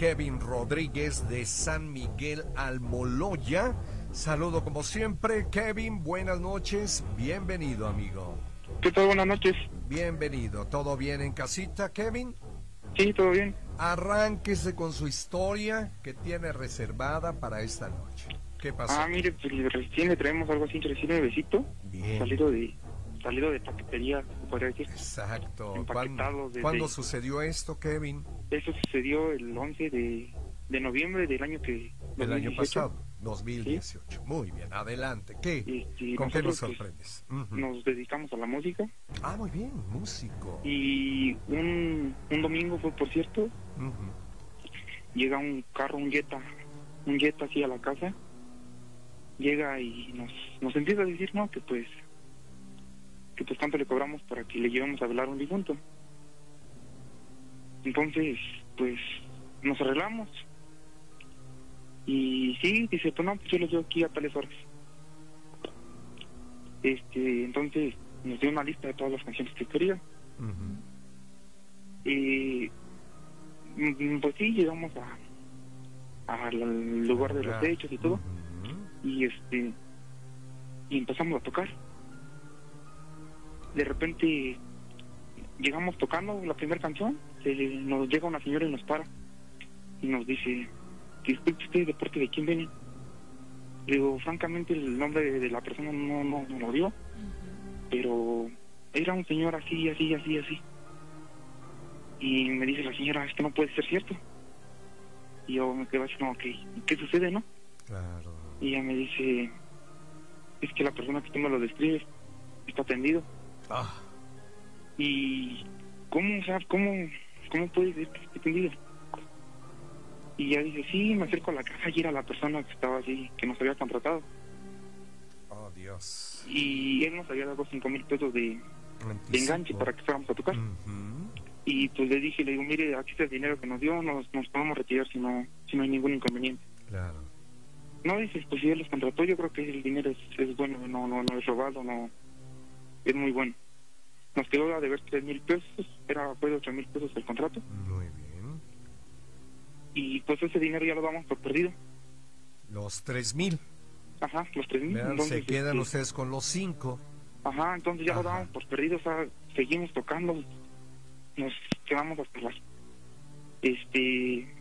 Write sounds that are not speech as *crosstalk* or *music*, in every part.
Kevin Rodríguez de San Miguel Almoloya. Saludo como siempre, Kevin, buenas noches, bienvenido amigo. ¿Qué tal? Buenas noches. Bienvenido, ¿todo bien en casita, Kevin? Sí, todo bien. Arránquese con su historia que tiene reservada para esta noche. ¿Qué pasó? Ah, mire, pues recién le traemos algo así, recién nuevecito. Bien. Salido de, salido de paquetería, se podría decir. Exacto. ¿Cuándo, desde- cuándo sucedió esto, Kevin? Eso sucedió el 11 de, de noviembre del año que... El año 2018. pasado, 2018. Muy bien, adelante. ¿Qué? Este, ¿Con qué nos pues, sorprendes? Ujú. Nos dedicamos a la música Ah, muy bien, músico. y un, un domingo fue, por cierto, Ujú. llega un carro, un Jetta, un Jetta así a la casa, llega y nos, nos empieza a decir, no, que pues, que pues cuánto le cobramos para que le llevemos a velar un difunto. Entonces, pues, nos arreglamos. Y sí, dice, pues no, pues yo lo llevo aquí a tales horas. Este, entonces, nos dio una lista de todas las canciones que quería. Ujú. Y mm, pues sí, llegamos a al lugar de los hechos y todo. Y este y empezamos a tocar. De repente llegamos tocando la primera canción, se- nos llega una señora y nos para y nos dice, disculpe usted, ¿de parte de quién viene? Le digo, francamente el nombre de, de la persona no, no, no lo dio, pero era un señor así, así, así, así. Y me dice la señora, esto no puede ser cierto. Y yo me quedo así como que, ¿qué sucede, no? Claro. Y ella me dice, es que la persona que tú me lo describes está tendido. Ah, Y, ¿cómo, o sea, cómo, cómo puede ser que esté tendido? Y ella dice, sí, me acerco a la caja y era la persona que estaba así, que nos había contratado. oh Dios. Y él nos había dado cinco mil pesos de, de enganche para que fuéramos a tocar. Ujú. Y pues le dije, le digo, mire, aquí está el dinero que nos dio, nos, nos podemos retirar si no, si no hay ningún inconveniente. Claro. No, dices, pues si él los contrató, yo creo que el dinero es, es bueno, no, no, no es robado, no, es muy bueno. Nos quedó a deber tres mil pesos, era de ocho mil pesos el contrato, Muy bien. y pues ese dinero ya lo damos por perdido. Los tres mil. Ajá, los tres mil. Entonces, se quedan este, ustedes con los cinco. Ajá, entonces ya Ajá. lo damos por perdido, o sea, seguimos tocando, nos quedamos hasta las, este,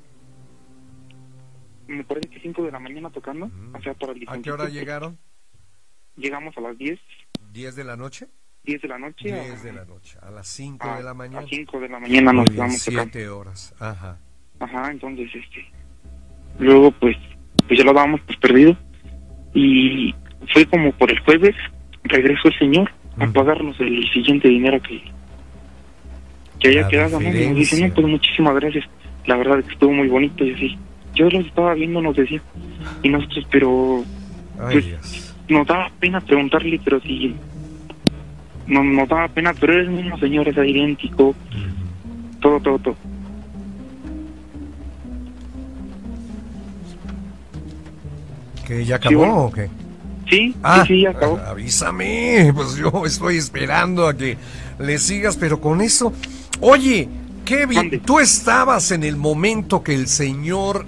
me parece que cinco de la mañana tocando, o sea, para el ¿A qué hora pues, llegaron? Llegamos a las diez, ¿Diez de la noche? Diez de la noche. Diez a- de la noche. A las cinco a, de la mañana. A 5 de la mañana Muy nos quedamos tocando. siete horas. Ajá. Ajá, entonces, este. Luego, pues, pues ya lo dábamos por perdido. Y fue como por el jueves, regresó el señor a pagarnos el siguiente dinero que, que había La quedado. ¿no? Y Nos dice, no, pues muchísimas gracias. La verdad es que estuvo muy bonito y así. Yo los estaba viendo, nos decía. Y nosotros, pero Ay, Pues- Dios. nos daba pena preguntarle, pero si. No, nos daba pena, pero es el mismo señor, es idéntico. Ujú. Todo, todo, todo. ¿Que ya acabó bueno. o qué? Sí, Ah, sí, sí, ya acabó. avísame, *laughs* pues yo estoy esperando a que le sigas, pero con eso. Oye, Kevin, Mande. ¿tú estabas en el momento que el señor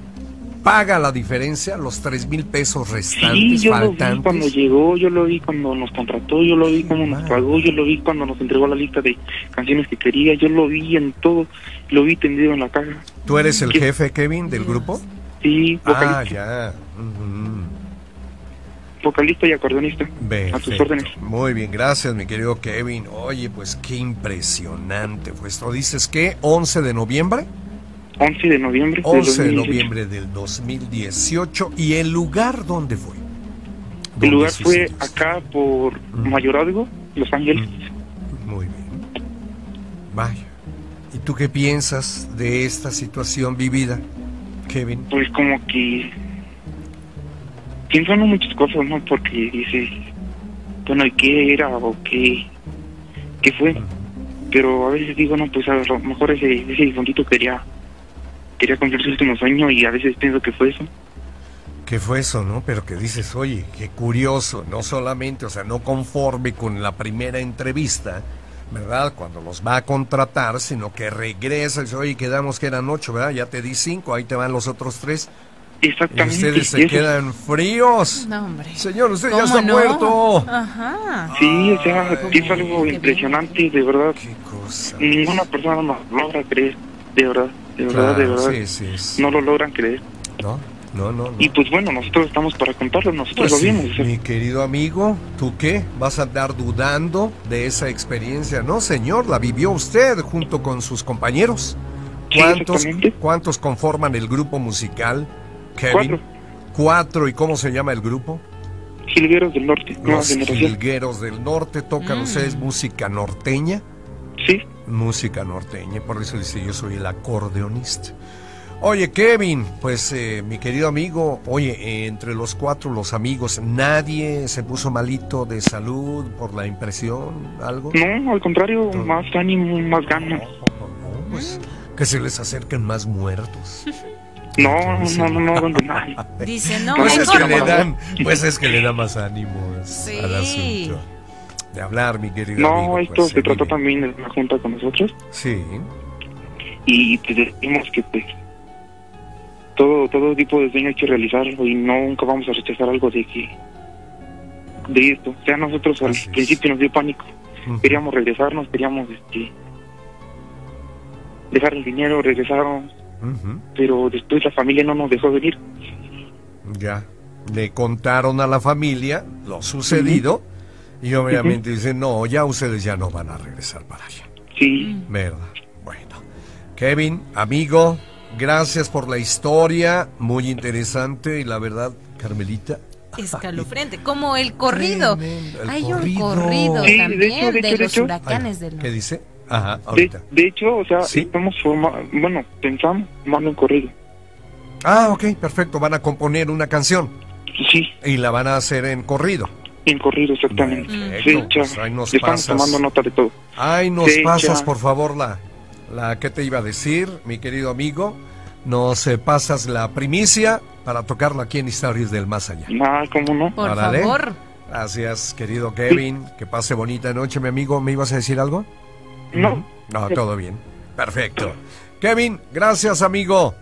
paga la diferencia, los tres mil pesos Sí, restantes, yo lo vi cuando llegó, yo lo vi cuando nos contrató, yo lo vi cuando nos pagó, yo lo vi cuando nos entregó la lista de canciones que quería, yo lo vi en todo, lo vi tendido en la caja. ¿Tú eres el ¿Qué? jefe, Kevin, del grupo? Sí, Ah, vocalista, ya. Ujú. vocalista y acordeonista. A tus órdenes. Muy bien, gracias, mi querido Kevin. Oye, pues qué impresionante fue esto. ¿Dices qué? ¿11 de noviembre? 11 de noviembre. del 11 de 2018. noviembre del 2018. ¿Y el lugar dónde fue? El ¿Dónde lugar fue esto? acá por Mayorazgo, Los Ángeles. Muy bien. Vaya. ¿Y tú qué piensas de esta situación vivida, Kevin? Pues como que pienso en muchas cosas, ¿no? Porque dices, bueno, ¿y qué era o qué, qué fue? Pero a veces digo, no, pues a lo mejor ese, ese difuntito quería, quería cumplir su último sueño y a veces pienso que fue eso. ¿Qué fue eso, no? Pero que dices, oye, qué curioso, no solamente, o sea, no conforme con la primera entrevista, ¿verdad? Cuando los va a contratar, sino que regresa y dice, oye, quedamos que eran ocho, ¿verdad? Ya te di cinco, ahí te van los otros tres. Y Exactamente. ustedes y se eso- quedan fríos. No, hombre. Señor, usted ya ¿Cómo está no? muerto. Ajá. Sí, o sea, ¿Cómo? es algo impresionante, de verdad. Qué cosa. Ninguna persona nos logra creer, de verdad, de verdad, de verdad. sí, sí, sí. No lo logran creer. No, no, no. no. Y pues bueno, nosotros estamos para contarlo, nosotros Pues lo sí, vimos. o sea, mi querido amigo, ¿tú qué? ¿Vas a andar dudando de esa experiencia? No, señor, la vivió usted junto con sus compañeros. ¿Cuántos. ¿Cuántos conforman el grupo musical, Kevin? Cuatro. Cuatro. ¿Y cómo se llama el grupo? Jilgueros del Norte, Los. Jilgueros del Norte. ¿Tocan Mm. ustedes música norteña? Sí, Música norteña, por eso dice yo soy el acordeonista. Oye, Kevin, pues eh, mi querido amigo, oye, eh, entre los cuatro, los amigos, ¿nadie se puso malito de salud por la impresión? ¿Algo? no, al contrario, Todo. más ánimo, más ganas. No, pues que se les acerquen más muertos. No, no, no, no, nadie. Dice, no, Pues es que le no. dan, pues es que le da más ánimos Sí. al asunto. De hablar, mi querido No, amigo. esto pues, se trató vive. también de una junta con nosotros Sí, y pues decimos que pues todo todo tipo de sueño hay que realizarlo y nunca vamos a rechazar algo de que de esto. O sea, nosotros al es. principio nos dio pánico. Queríamos regresarnos, queríamos este dejar el dinero, regresarnos, Ujú. pero después la familia no nos dejó venir. Ya. Le contaron a la familia lo sucedido y obviamente dicen, no, ya ustedes ya no van a regresar para allá. Sí, ¿Verdad? Bueno. Kevin, amigo, gracias por la historia, muy interesante y la verdad, Carmelita. Escalofriante, como el corrido. Tremendo, el Hay corrido. un corrido Sí, de también hecho, de de, hecho, de los hecho. huracanes del ¿Qué norte. dice? Ajá, de, ahorita. de hecho, o sea, Sí. estamos formando, bueno, pensamos, mando un corrido. Ah, ok, perfecto, van a componer una canción Sí, y la van a hacer en corrido. En corrido exactamente. Fecha, pues ahí nos estamos pasas. tomando nota de todo. Ay, nos Fecha. pasas, por favor, la, la que te iba a decir, mi querido amigo. Nos eh, pasas la primicia para tocarla aquí en Historias del Más Allá. Nada, ¿cómo no? Por favor. Gracias, querido Kevin. Que pase bonita noche, mi amigo. ¿Me ibas a decir algo? No, No, todo bien. Perfecto. Kevin, gracias, amigo.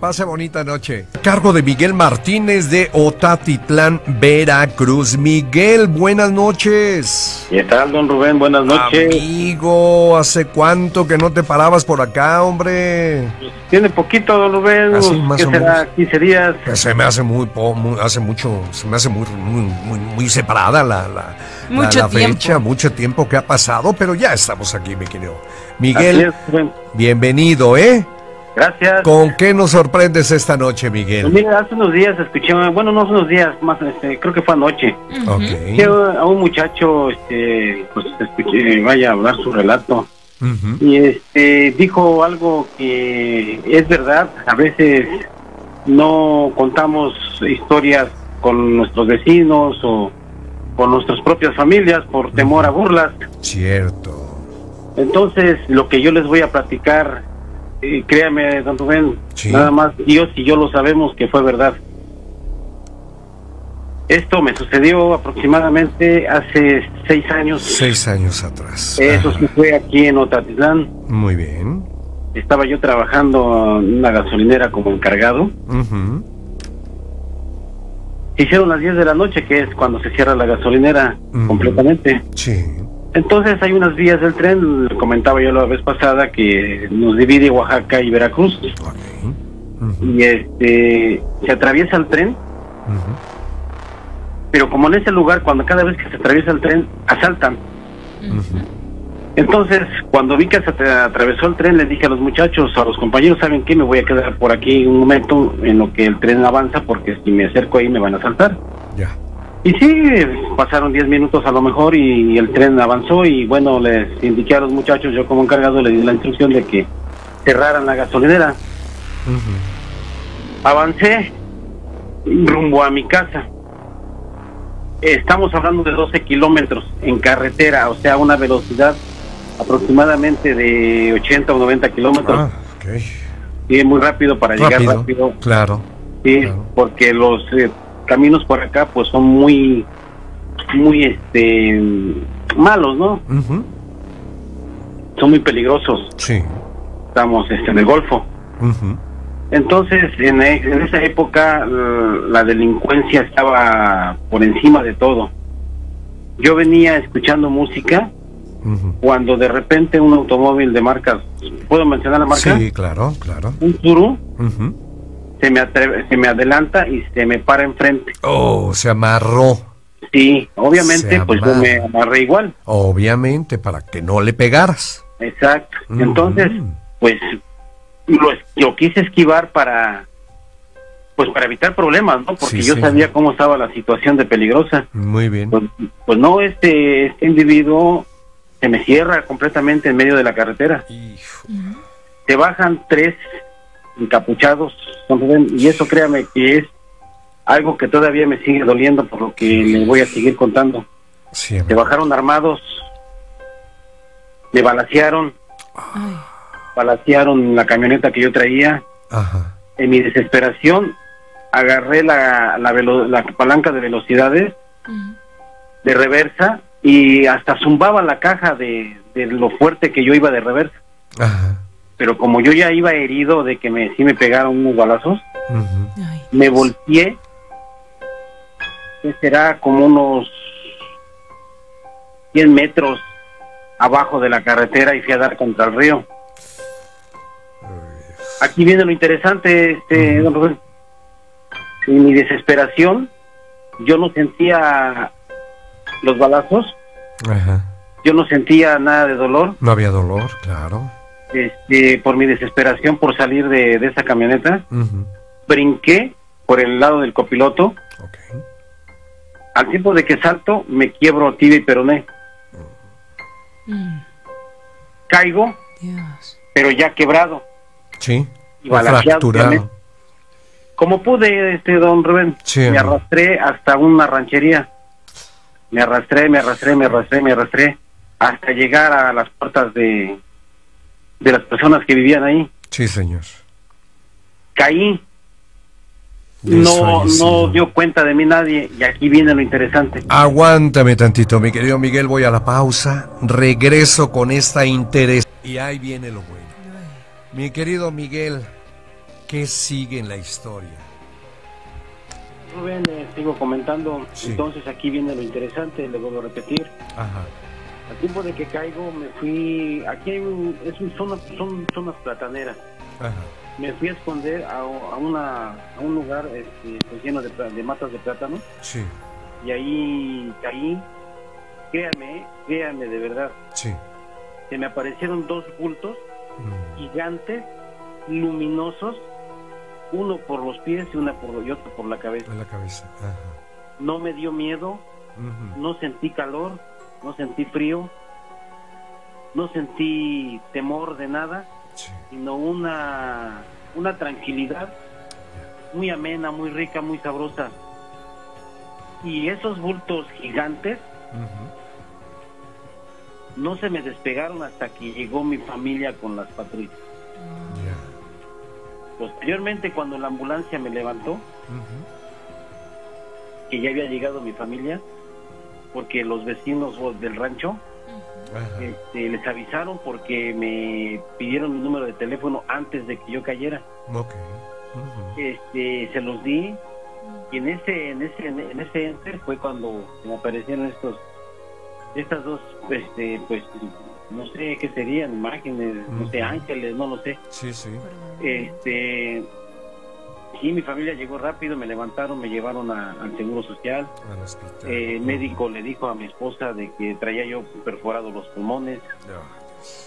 Pase bonita noche. A cargo de Miguel Martínez de Otatitlán, Veracruz. Miguel, buenas noches. ¿Qué tal, don Rubén? Buenas noches. Amigo, ¿hace cuánto que no te parabas por acá, hombre? Tiene poquito, don Rubén. Así, más ¿Qué o será? 15 días. Pues se me hace muy, po- muy- hace mucho, se me hace muy, muy, muy, muy separada la, la, Mucho la fecha, mucho tiempo que ha pasado, pero ya estamos aquí, mi querido. Miguel, es, bienvenido, ¿eh? Gracias. ¿Con qué nos sorprendes esta noche, Pues Miguel? mira, hace unos días escuché, bueno, no hace unos días, más, este, creo que fue anoche, Ok. que a un muchacho, este, pues escuché, vaya a hablar su relato. Ujú. Y este, dijo algo que es verdad, a veces no contamos historias con nuestros vecinos o con nuestras propias familias por temor a burlas. Cierto. Entonces, lo que yo les voy a platicar, créame, don Rubén, Sí. nada más Dios y yo lo sabemos que fue verdad. Esto me sucedió aproximadamente hace seis años. Seis años atrás. Eso Ajá. sí fue aquí en Otatitlán. Muy bien. Estaba yo trabajando en una gasolinera como encargado. Ujú. Se hicieron las 10 de la noche, que es cuando se cierra la gasolinera completamente. Sí. Entonces hay unas vías del tren, comentaba yo la vez pasada, que nos divide Oaxaca y Veracruz. Y este se atraviesa el tren, pero como en ese lugar, cuando cada vez que se atraviesa el tren, asaltan. Entonces, cuando vi que se atra- atravesó el tren, les dije a los muchachos, a los compañeros, ¿saben qué? Me voy a quedar por aquí un momento en lo que el tren avanza, porque si me acerco ahí me van a asaltar. Ya. Y sí, pasaron 10 minutos a lo mejor y el tren avanzó y bueno, les indiqué a los muchachos, yo como encargado les di la instrucción de que cerraran la gasolinera. Avancé rumbo a mi casa. Estamos hablando de 12 kilómetros en carretera, o sea, una velocidad aproximadamente de 80 o 90 kilómetros. Ah, ok. Y es muy rápido para llegar Rápido. rápido. Claro. Sí, Claro. porque los eh, caminos por acá pues son muy, muy este malos, ¿no? Son muy peligrosos. Sí. Estamos este, en el Golfo. Entonces, en, e- en esa época, la delincuencia estaba por encima de todo. Yo venía escuchando música cuando de repente un automóvil de marcas, ¿puedo mencionar la marca? Sí, claro, claro. Un Tsuru Ujú. Se me, atreve- se me adelanta y se me para enfrente. Oh, se amarró. Sí, obviamente, pues yo me amarré igual. Obviamente, para que no le pegaras. Exacto. Ujú. Entonces, pues lo, quise esquivar para pues para evitar problemas, ¿no? Porque Sí, yo sí. sabía cómo estaba la situación de peligrosa. Muy bien. Pues, pues no, este, este individuo se me cierra completamente en medio de la carretera. Hijo. Se bajan tres encapuchados, y eso créame que es algo que todavía me sigue doliendo por lo que le voy a seguir contando. Se Siempre. bajaron armados, me balacearon, Ay. balacearon la camioneta que yo traía. Ajá. En mi desesperación, agarré la, la, velo- la palanca de velocidades de reversa y hasta zumbaba la caja de, de lo fuerte que yo iba de reversa. Ajá. Pero como yo ya iba herido de que me sí me pegaron unos balazos, me volteé, que será como unos 100 metros abajo de la carretera y fui a dar contra el río. Aquí viene lo interesante, este, don Rubén. En mi desesperación, yo no sentía los balazos, yo no sentía nada de dolor, No había dolor, claro. Este, por mi desesperación por salir de, de esa camioneta, brinqué por el lado del copiloto, al tiempo de que salto, me quiebro tibia y peroné, Mm. caigo, Dios. pero ya quebrado, Sí. y Fracturado. Como pude, este, don Rubén, Sí, me arrastré hasta una ranchería. Me arrastré, me arrastré, me arrastré, me arrastré, hasta llegar a las puertas de, de las personas que vivían ahí. Sí, señor. Caí, no, no dio cuenta de mí nadie, y aquí viene lo interesante. Aguántame tantito, mi querido Miguel. Voy a la pausa. Regreso con esta interés. Y ahí viene lo bueno. Mi querido Miguel, ¿qué sigue en la historia? Rubén, eh, sigo comentando, Sí. entonces aquí viene lo interesante, le vuelvo a repetir. Ajá. Al tiempo de que caigo, me fui, aquí hay un, es un zona, son zonas plataneras. Ajá. me fui a esconder a, a una a un lugar este, pues, lleno de, de matas de plátano Sí, y ahí caí créame créame de verdad sí. se me aparecieron dos bultos Mm, gigantes luminosos uno por los pies y una por y otro por la cabeza En la cabeza. Ajá. no me dio miedo no sentí calor no sentí frío no sentí temor de nada Sí. sino una, una tranquilidad muy amena, muy rica, muy sabrosa. Y esos bultos gigantes no se me despegaron hasta que llegó mi familia con las patrullas. Posteriormente, cuando la ambulancia me levantó, que ya había llegado mi familia, porque los vecinos del rancho este, les avisaron porque me pidieron mi número de teléfono antes de que yo cayera. Ok. Ujú. este se los di y en ese en ese en ese enter fue cuando me aparecieron estos estas dos este pues no sé qué serían imágenes no sé ángeles no lo sé Sí, sí. este sí mi familia llegó rápido me levantaron me llevaron a- al seguro social Al hospital. Eh, el médico le dijo a mi esposa de que traía yo perforados los pulmones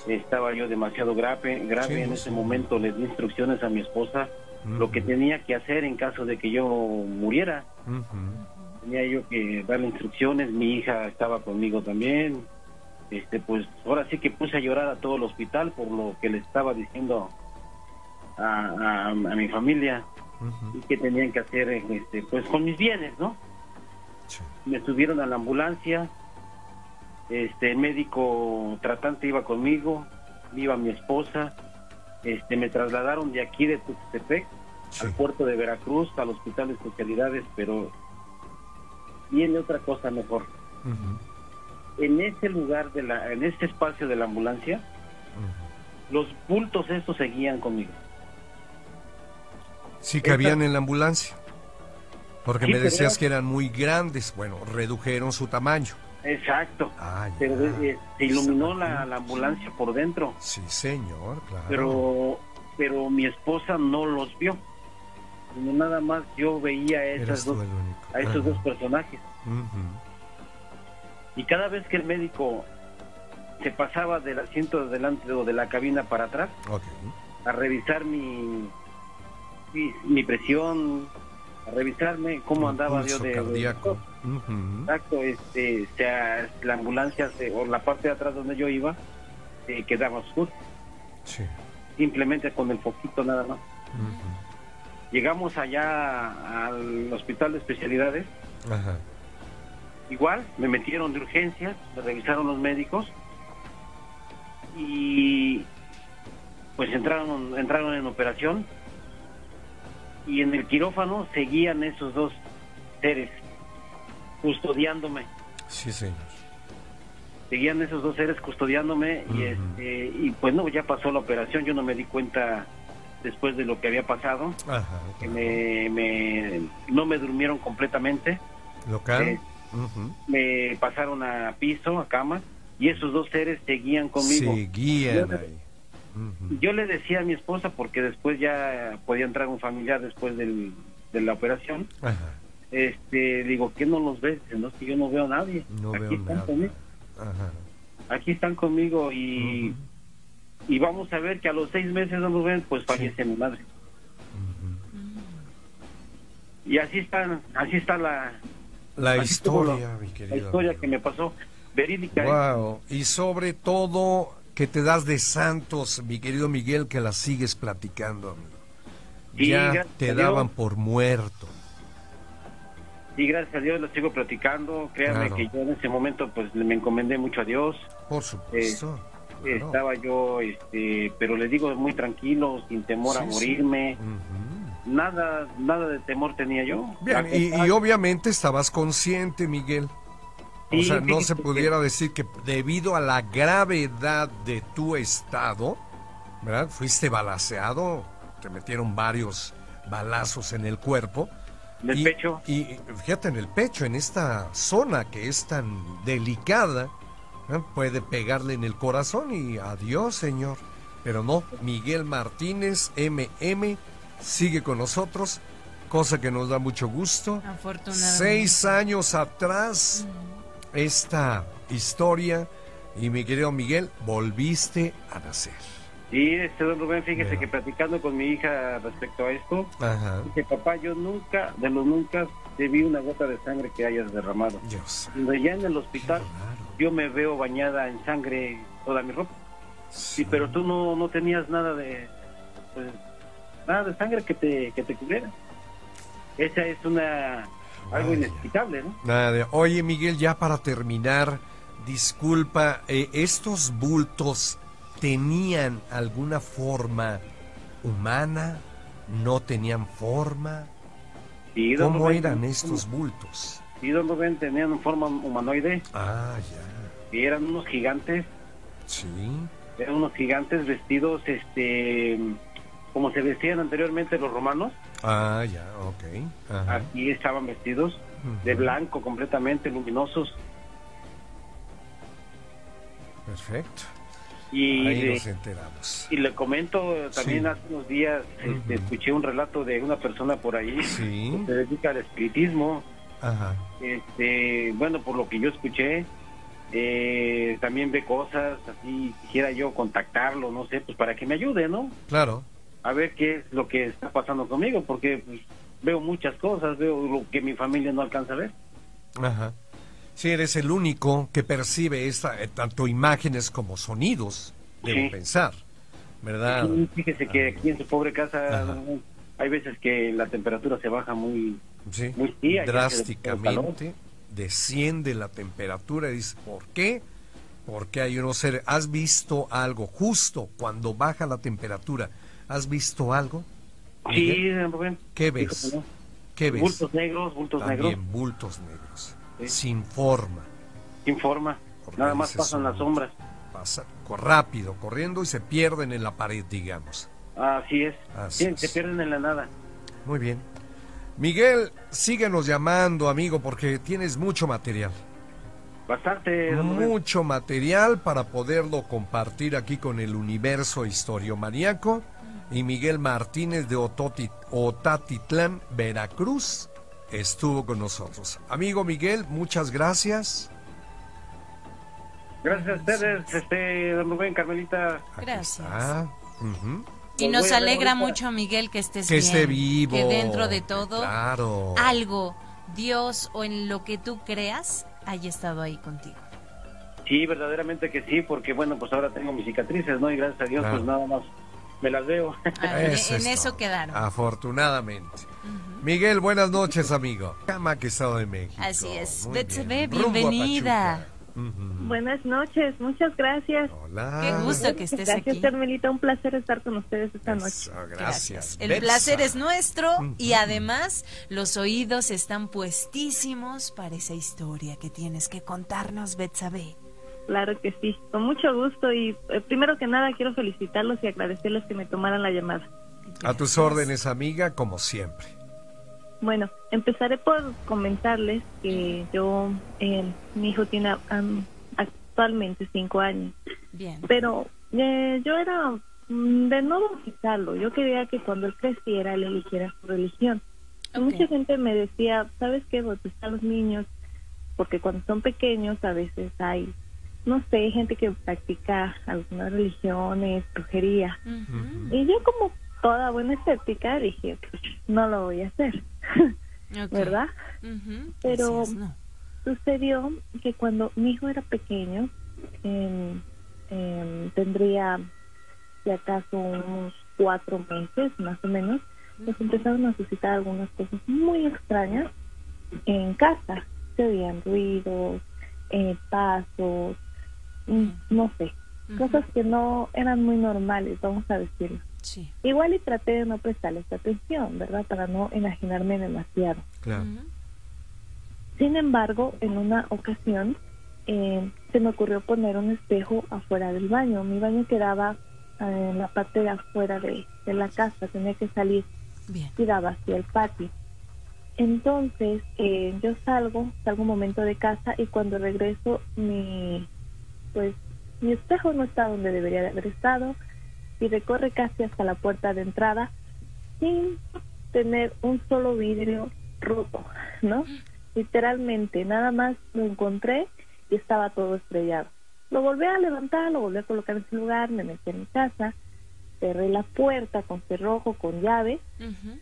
estaba yo demasiado grave grave Sí, en sí. ese momento le di instrucciones a mi esposa lo que tenía que hacer en caso de que yo muriera. Tenía yo que darle instrucciones, mi hija estaba conmigo también. Este, pues ahora sí que puse a llorar a todo el hospital por lo que le estaba diciendo a, a- a mi familia Y que tenían que hacer este, pues con mis bienes, ¿no? Sí. Me subieron a la ambulancia, este, el médico tratante iba conmigo, iba mi esposa, este, me trasladaron de aquí de Tuxtepec Sí. al puerto de Veracruz, al hospital de especialidades, pero viene otra cosa mejor. En ese lugar, de la, en ese espacio de la ambulancia, los bultos estos seguían conmigo. Sí, cabían en la ambulancia. Porque Sí, me decías que eran muy grandes. Bueno, redujeron su tamaño. Exacto. Ah. Pero eh, se iluminó la, la ambulancia por dentro. Sí, señor, claro. Pero, pero mi esposa no los vio. Nada más yo veía a, esas dos, a esos dos personajes. Y cada vez que el médico se pasaba del asiento de delante o de la cabina para atrás a revisar mi, mi presión, a revisarme cómo andaba yo de, de- cardíaco. Ujú. Exacto, este, o sea, la ambulancia se- o la parte de atrás donde yo iba se quedaba oscura, Sí. simplemente con el foquito nada más. Llegamos allá al hospital de especialidades, Ajá. igual me metieron de urgencias, me revisaron los médicos y pues entraron entraron en operación y en el quirófano seguían esos dos seres custodiándome. Sí, señor. seguían esos dos seres custodiándome y este y pues no ya pasó la operación yo no me di cuenta después de lo que había pasado Ajá. que claro. me, me- no me durmieron completamente ¿Local? eh, me pasaron a piso a cama y esos dos seres seguían conmigo Seguían Yo- yo le decía a mi esposa porque después ya podía entrar un familiar después del, de la operación Ajá. este digo que no los ves no es que yo no veo a nadie No aquí veo están nada. conmigo Ajá. aquí están conmigo y y vamos a ver que a los seis meses no nos ven, pues fallece mi madre. Y así está, así está la, La así historia, la- mi la querido. historia amigo. que me pasó, verídica. ¿eh? Wow. Y sobre todo que te das de santos, mi querido Miguel, que la sigues platicando, amigo. Sí, ya te daban por muerto. Y gracias a Dios lo sigo platicando. Créanme Claro. que yo en ese momento pues me encomendé mucho a Dios. Por supuesto. claro. Estaba yo, este, pero les digo muy tranquilo, sin temor a sí. morirme. Nada, nada de temor tenía yo. Bien, y, obviamente estabas consciente, Miguel. O sea, no se pudiera decir que debido a la gravedad de tu estado, ¿verdad? Fuiste balaseado, te metieron varios balazos en el cuerpo. Del y, pecho. Y fíjate, en el pecho, en esta zona que es tan delicada, ¿eh? puede pegarle en el corazón y adiós, señor. Pero no, Miguel Martínez, MM, sigue con nosotros, cosa que nos da mucho gusto. Afortunadamente. Seis años atrás, esta historia, y mi querido Miguel, volviste a nacer. Sí, este don Rubén, fíjese que platicando con mi hija respecto a esto, Ajá. Dice, papá, yo nunca, de los nunca, te vi una gota de sangre que hayas derramado. Dios. Ya en el hospital, yo me veo bañada en sangre toda mi ropa. Sí, pero tú no, no tenías nada de, pues, nada de sangre que te, que te cubriera. Esa es una, algo inexplicable, ¿no? Nada de- Oye, Miguel, ya para terminar, disculpa, eh, ¿estos bultos tenían alguna forma humana? ¿No tenían forma? Sí, don ¿Cómo eran estos bultos? Sí, don Rubén, tenían forma humanoide Ah, ya. y eran unos gigantes, Sí. eran unos gigantes vestidos, este, como se vestían anteriormente los romanos, Ah, ya, ok. Ajá. aquí estaban vestidos de blanco completamente luminosos Perfecto. y Ahí le, nos enteramos. y le comento también Sí. hace unos días este, escuché un relato de una persona por ahí Sí. que se dedica al espiritismo Ajá. este bueno por lo que yo escuché eh, también ve cosas así quisiera yo contactarlo no sé pues para que me ayude no Claro. A ver qué es lo que está pasando conmigo porque pues, veo muchas cosas veo lo que mi familia no alcanza a ver Ajá. Sí, eres el único que percibe esta, eh, tanto imágenes como sonidos, debo Sí. pensar, ¿verdad? Sí, fíjese que aquí en su pobre casa Ajá. hay veces que la temperatura se baja muy Sí. muy que Drásticamente desciende la temperatura y dices, ¿por qué? Porque hay unos seres. ¿Has visto algo justo cuando baja la temperatura? ¿Has visto algo? Sí? Rubén. ¿Qué ves? ¿no? ¿Qué ves? Bultos negros, bultos También negros, bultos negros, Sí. sin forma. sin forma. Porque Nada más pasan las sombras. pasa rápido, corriendo y se pierden en la pared, digamos. Así es. Así Sí, es. se pierden en la nada. Muy bien. Miguel, síguenos llamando, amigo, porque tienes mucho material. Bastante. Mucho material para poderlo compartir aquí con el universo historiomaníaco. Y Miguel Martínez de Otatitlán, Veracruz, estuvo con nosotros. Amigo Miguel, muchas gracias. Gracias a ustedes, este, don Rubén, Carmelita. Gracias. Y nos alegra mucho, Miguel, que estés Que bien. esté vivo. Que dentro de todo, Claro. algo, Dios o en lo que tú creas, haya estado ahí contigo. Sí, verdaderamente que sí, porque bueno, pues ahora tengo mis cicatrices, ¿no? Y gracias a Dios, Claro. pues nada más me las veo. Ah, *laughs* en Eso en quedaron. Afortunadamente. Miguel, buenas noches, amigo. Cama que Estado de México. Así es. Muy Betsabe, bien. Bienvenida. Buenas noches, muchas gracias. Hola. Qué gusto que estés gracias, aquí. Carmelita, un placer estar con ustedes esta noche. Eso, gracias. El Betsa. placer es nuestro y además los oídos están puestísimos para esa historia que tienes que contarnos, Betsabe. Claro que sí, con mucho gusto y eh, primero que nada quiero felicitarlos y agradecerles que me tomaran la llamada. A tus órdenes, amiga, como siempre. Bueno, empezaré por comentarles que yo, eh, mi hijo tiene am, actualmente cinco años, Bien. pero eh, yo era mm, de no bautizarlo, yo quería que cuando él creciera él eligiera su religión. Mucha gente me decía, ¿sabes qué? Bautizar a los niños, porque cuando son pequeños a veces hay, no sé, gente que practica algunas religiones, brujería. Y yo como toda buena escéptica dije, pues no lo voy a hacer. *laughs* ¿verdad? Pero- Así es, ¿no? Sucedió que cuando mi hijo era pequeño, em, em, tendría si acaso unos cuatro meses más o menos, nos empezaron a suscitar algunas cosas muy extrañas en casa. Se oían ruidos, eh, pasos, no sé, cosas que no eran muy normales, vamos a decirlo. Sí. Igual y traté de no prestarles atención, ¿verdad? Para no enajenarme demasiado. Claro. Sin embargo, en una ocasión eh, se me ocurrió poner un espejo afuera del baño. Mi baño quedaba eh, en la parte de afuera de, de la casa, tenía que salir Bien. y daba hacia el patio. Entonces eh, yo salgo, salgo un momento de casa y cuando regreso mi, pues mi espejo no está donde debería de haber estado y recorre casi hasta la puerta de entrada sin tener un solo vidrio roto, ¿no? Literalmente, nada más lo encontré y estaba todo estrellado. Lo volví a levantar, lo volví a colocar en su lugar, me metí en mi casa, cerré la puerta con cerrojo, con llave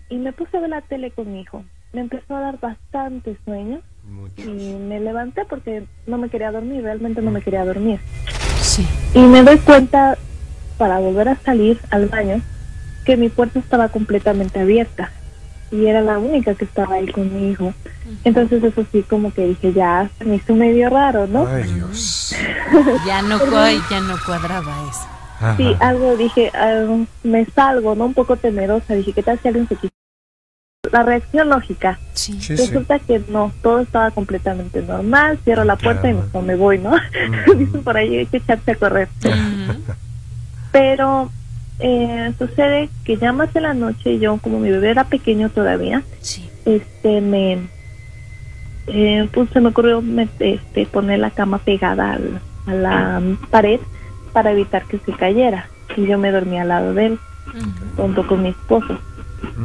y me puse a ver la tele con mi hijo. Me empezó a dar bastante sueño Y me levanté porque no me quería dormir, realmente no me quería dormir. Sí. Y me doy cuenta, para volver a salir al baño, que mi puerta estaba completamente abierta y era la única que estaba ahí con mi hijo. Entonces eso sí como que dije, ya, se me hizo medio raro, ¿no? Ay, Dios. *laughs* Ya no, cua- ya no cuadraba eso. Ajá. Sí, algo dije, ah, me salgo, ¿no? Un poco temerosa. Dije, ¿qué tal si alguien se quita? La reacción lógica. Sí. Sí, sí. Resulta que no, todo estaba completamente normal. Cierro la puerta y no me voy, ¿no? Ujú. *laughs* Dicen por ahí, hay que echarse a correr. Pero eh, sucede que ya más de la noche, yo como mi bebé era pequeño todavía, Sí. este me eh, pues se me ocurrió met- este, poner la cama pegada al- a la pared para evitar que se cayera y yo me dormí al lado de él junto con mi esposo.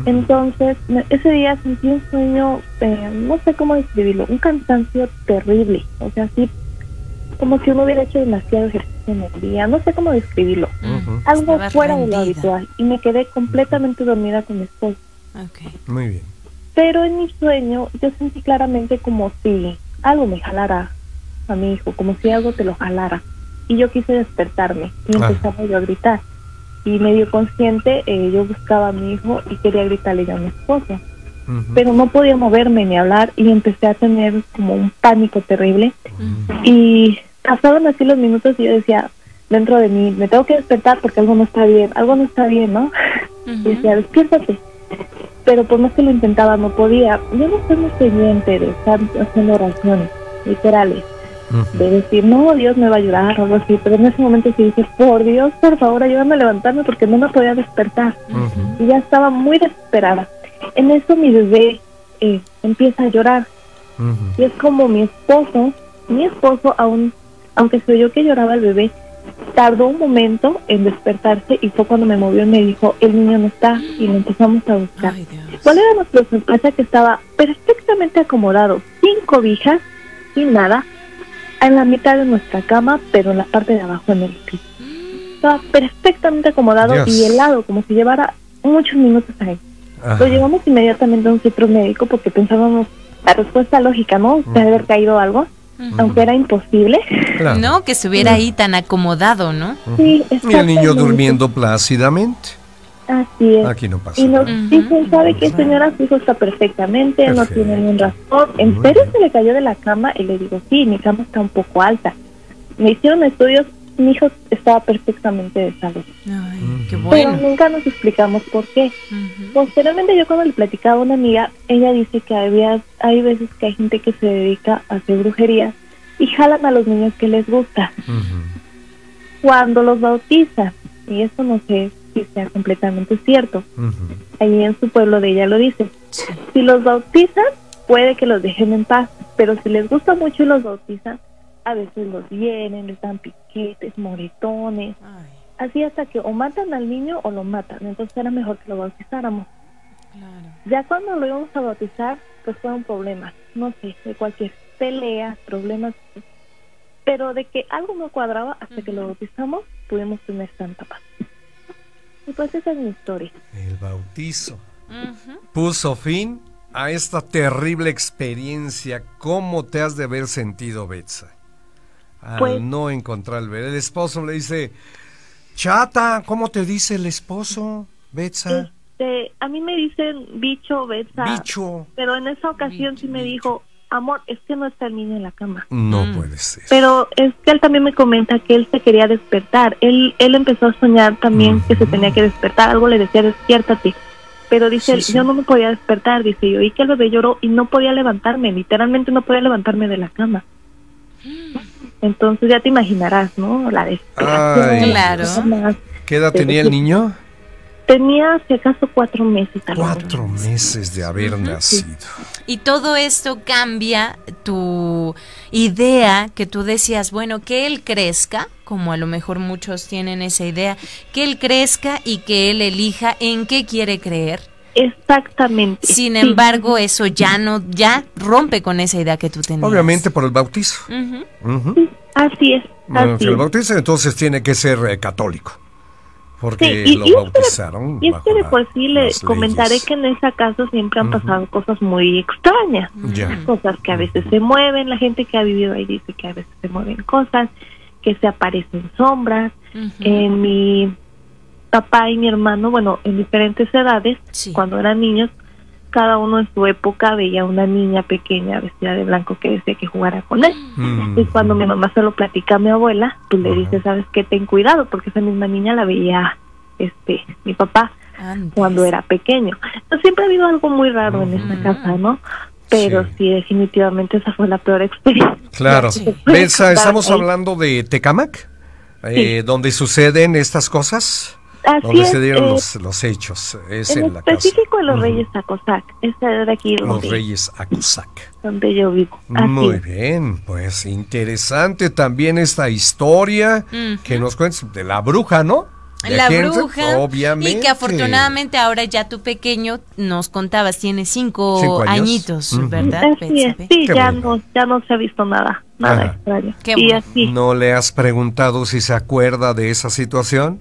Entonces me- ese día sentí un sueño eh, no sé cómo describirlo un cansancio terrible o sea así como si uno hubiera hecho demasiado ejercicio en el día no sé cómo describirlo algo Estaba fuera de lo habitual y me quedé completamente dormida con mi esposo Ok. Muy bien. pero en mi sueño yo sentí claramente como si algo me jalara a mi hijo, como si algo te lo jalara. Y yo quise despertarme y Ah. empezaba yo a gritar. Y medio consciente eh, yo buscaba a mi hijo y quería gritarle yo a mi esposo. Pero no podía moverme ni hablar y empecé a tener como un pánico terrible. Y pasaban así los minutos y yo decía dentro de mí, me tengo que despertar porque algo no está bien, algo no está bien, ¿no? *laughs* Y decía, despiértate. Pero por más que lo intentaba, no podía. Yo no soy muy creyente de estar haciendo oraciones, literales. De decir, no, Dios me va a ayudar o algo así, pero en ese momento sí dije, por Dios, por favor, ayúdame a levantarme porque no me podía despertar. Y ya estaba muy desesperada. En eso mi bebé eh, empieza a llorar y es como mi esposo, mi esposo aún, aunque se oyó que lloraba el bebé, tardó un momento en despertarse y fue cuando me movió y me dijo, el niño no está y lo empezamos a buscar. Ay. ¿Cuál era nuestra sorpresa? Que estaba perfectamente acomodado, sin cobijas, sin nada, en la mitad de nuestra cama, pero en la parte de abajo en el piso. Estaba perfectamente acomodado Dios. y helado, como si llevara muchos minutos ahí. Ajá. Lo llevamos inmediatamente a un centro médico porque pensábamos la respuesta lógica, ¿no? De haber caído algo, aunque era imposible. Claro. No, que estuviera ahí tan acomodado, ¿no? Sí, Y el niño durmiendo plácidamente. Así es. Aquí no pasa Y nos dicen, ¿sabe qué, señora? Su hijo está perfectamente, no tiene ningún razón. ¿En Muy serio bien. se le cayó de la cama? Y le digo, sí, mi cama está un poco alta. Me hicieron estudios, mi hijo estaba perfectamente de salud. Ay, qué Ujú. Pero bueno. nunca nos explicamos por qué. Posteriormente yo cuando le platicaba a una amiga, ella dice que había, hay veces que hay gente que se dedica a hacer brujerías y jalan a los niños que les gusta. Cuando los bautizan, y esto no sé si sea completamente cierto, Ujú. ahí en su pueblo de ella lo dice, si los bautizan puede que los dejen en paz, pero si les gusta mucho y los bautizan, a veces los vienen, les dan piquetes, moretones, Ay, así hasta que o matan al niño o lo matan, entonces era mejor que lo bautizáramos. claro. Ya cuando lo íbamos a bautizar, pues fueron problemas, no sé, de cualquier pelea, problemas, pero de que algo no cuadraba hasta que lo bautizamos, pudimos tener tanta paz. Y pues esa es mi historia. El bautizo puso fin a esta terrible experiencia. ¿Cómo te has de haber sentido, Betsa? Al Pues- no encontrar el bebé. El esposo le dice, chata, ¿cómo te dice el esposo, Betsa? Este, a mí me dicen bicho, Betsa, Bicho. pero en esa ocasión sí me dijo, amor, es que no está el niño en la cama. No Mm. puede ser. Pero es que él también me comenta que él se quería despertar. Él, él empezó a soñar también que se tenía que despertar. Algo le decía, despiértate. Pero dice, Sí, él, sí. yo no me podía despertar. Dice, yo oí que el bebé lloró y no podía levantarme. Literalmente no podía levantarme de la cama. Entonces ya te imaginarás, ¿no? La desesperación. Claro. ¿Qué edad tenía el niño? Tenía, si acaso, cuatro meses. tal vez. Cuatro meses de haber nacido. Y todo esto cambia tu idea que tú decías, bueno, que él crezca, como a lo mejor muchos tienen esa idea, que él crezca y que él elija en qué quiere creer. Exactamente. Sin sí. embargo, eso ya no, ya rompe con esa idea que tú tenías. Obviamente por el bautizo. Así es. Bueno, así si el bautizo entonces tiene que ser eh, católico. Porque Sí, y- lo y bautizaron. Y es que de por sí le comentaré que en esa casa siempre han pasado cosas muy extrañas. Ya. Cosas que a veces se mueven, la gente que ha vivido ahí dice que a veces se mueven cosas, que se aparecen sombras. Ujú. Eh, mi papá y mi hermano, bueno, en diferentes edades, Sí. cuando eran niños, cada uno en su época veía una niña pequeña vestida de blanco que decía que jugara con él. Mm. Y cuando mi mamá se lo platica a mi abuela, pues le dice, sabes qué, ten cuidado, porque esa misma niña la veía este mi papá Antes. cuando era pequeño. Entonces, siempre ha habido algo muy raro en esta casa, ¿no? Pero Sí. sí. definitivamente esa fue la peor experiencia. Claro. *laughs* Sí. Estamos Ahí. hablando de Tecamac, eh, donde suceden estas cosas, Así donde es, se dieron eh, los, los hechos. Es en en, la casa. específico en los. Reyes Acosac. Esta de aquí Los Reyes Acusac. donde yo vivo. Así Muy es. bien, pues interesante también esta historia Ujú. que nos cuentas de la bruja, ¿no? De La Henry, bruja. obviamente. Y que afortunadamente ahora ya tu pequeño, nos contabas, tiene cinco, Cinco añitos, Ujú. ¿verdad? Así es, sí, Qué ya bueno. no, ya no se ha visto nada, nada Ajá. extraño. Qué y bueno. así. ¿No le has preguntado si se acuerda de esa situación?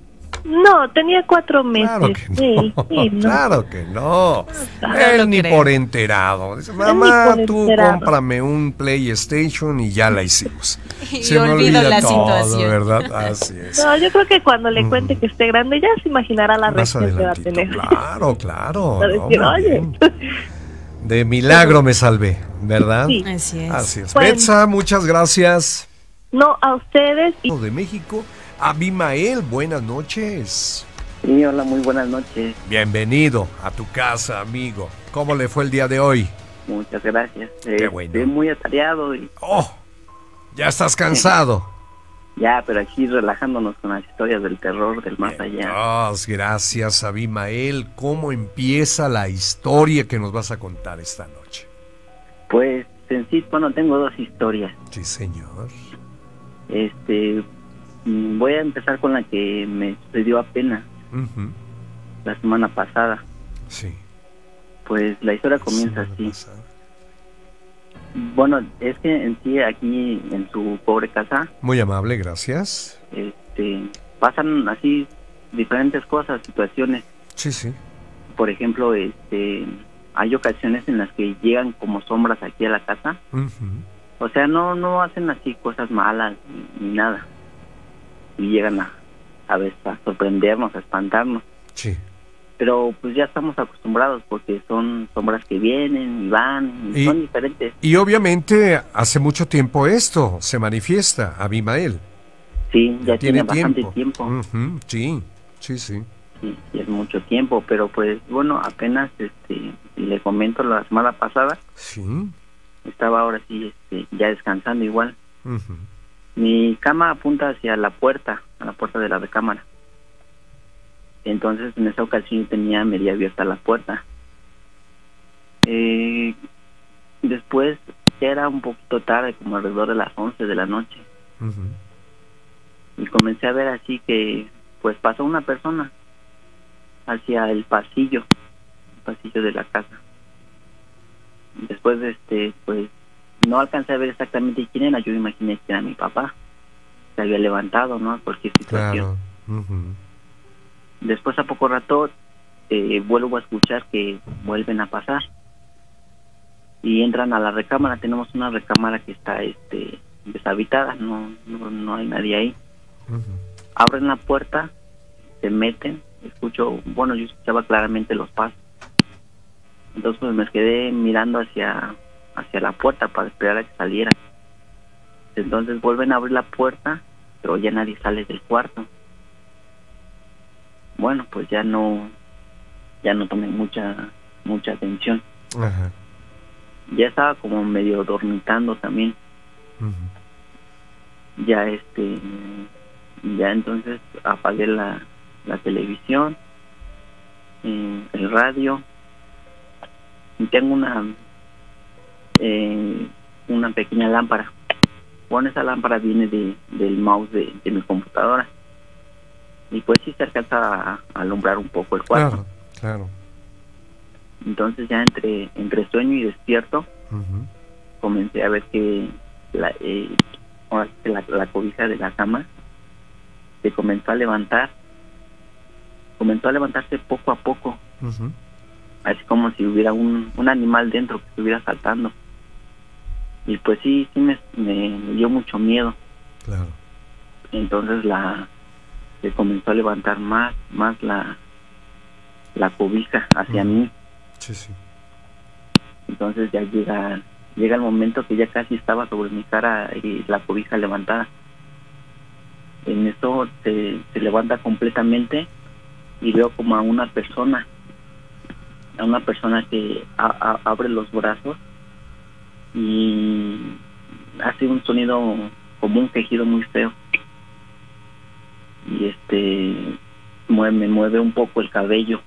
No, tenía cuatro meses. *laughs* Claro que no. Sí, sí, no. Claro que no. No Él lo ni creo. por enterado. Dice, mamá, tú enterado". cómprame un PlayStation y ya la hicimos. *laughs* Y Se me olvido olvida la todo, situación. ¿verdad? *laughs* Así es. No, yo creo que cuando le cuente que esté grande ya se imaginará la Más reacción que va a tener. Claro, claro. No, decir, oye. De milagro me salvé, ¿verdad? Sí. Así es. Así es. Bueno. Betsa, muchas gracias. No, a ustedes y De México, Abimael, buenas noches. Sí, hola, muy buenas noches. Bienvenido a tu casa, amigo. ¿Cómo le fue el día de hoy? Muchas gracias. Qué Eh, bueno. Estoy muy atareado y Oh, Ya estás cansado. *laughs* Ya, pero aquí relajándonos con las historias del terror del más allá. Dios, gracias, Abimael. ¿Cómo empieza la historia que nos vas a contar esta noche? Pues en sí, bueno, tengo dos historias. Sí, señor. Este, voy a empezar con la que me sucedió apenas Ujú, la semana pasada. Sí. Pues la historia comienza así. pasada. Bueno, es que en sí aquí en su pobre casa, Muy amable, gracias. este, pasan así diferentes cosas, situaciones. Sí, sí. Por ejemplo, este, hay ocasiones en las que llegan como sombras aquí a la casa. Ujú, O sea, no no hacen así cosas malas ni, ni nada. Y llegan a a veces a sorprendernos, a espantarnos. Sí. Pero pues ya estamos acostumbrados porque son sombras que vienen y van, y Y- son diferentes. Y obviamente hace mucho tiempo esto se manifiesta, Abimael. Sí, ya, tiene, bastante tiempo. Sí, sí, sí. Sí, sí, es mucho tiempo, pero pues bueno, apenas este le comento la semana pasada, Sí. estaba ahora sí este, ya descansando igual. ujú, Mi cama apunta hacia la puerta, a la puerta de la recámara. Entonces en esa ocasión tenía media abierta la puerta. Eh, después ya era un poquito tarde, como alrededor de las 11 de la noche. y comencé a ver así que pues pasó una persona hacia el pasillo el pasillo de la casa después de este pues no alcancé a ver exactamente quién era. Yo imaginé que era mi papá. Se había levantado no cualquier situación. Claro. después a poco rato eh, vuelvo a escuchar que vuelven a pasar. Y entran a la recámara. Tenemos una recámara que está este deshabitada. No no, no hay nadie ahí. Abren la puerta, se meten, escucho, bueno, yo escuchaba claramente los pasos. Entonces pues me quedé mirando hacia hacia la puerta para esperar a que saliera. Entonces vuelven a abrir la puerta, pero ya nadie sale del cuarto. Bueno, pues ya no ya no tomé mucha mucha atención. Ajá. Ya estaba como medio dormitando también. ya este ya entonces apagué la, la televisión eh, el radio y tengo una eh, una pequeña lámpara bueno esa lámpara viene de, del mouse de, de mi computadora y pues sí se alcanza a, a alumbrar un poco el cuarto Claro, claro. entonces ya entre entre sueño y despierto comencé a ver que la, eh, la, la cobija de la cama se comenzó a levantar, comenzó a levantarse poco a poco, Ujú. así como si hubiera un, un animal dentro que estuviera saltando. Y pues sí, sí me, me, me dio mucho miedo. Claro. Entonces la se comenzó a levantar más, más la, la cobija hacia mí. Sí, sí. Entonces ya llega llega el momento que ya casi estaba sobre mi cara y la cobija levantada. En eso se, se levanta completamente y veo como a una persona, a una persona que a- a- abre los brazos y hace un sonido como un quejido muy feo. Y este mueve, me mueve un poco el cabello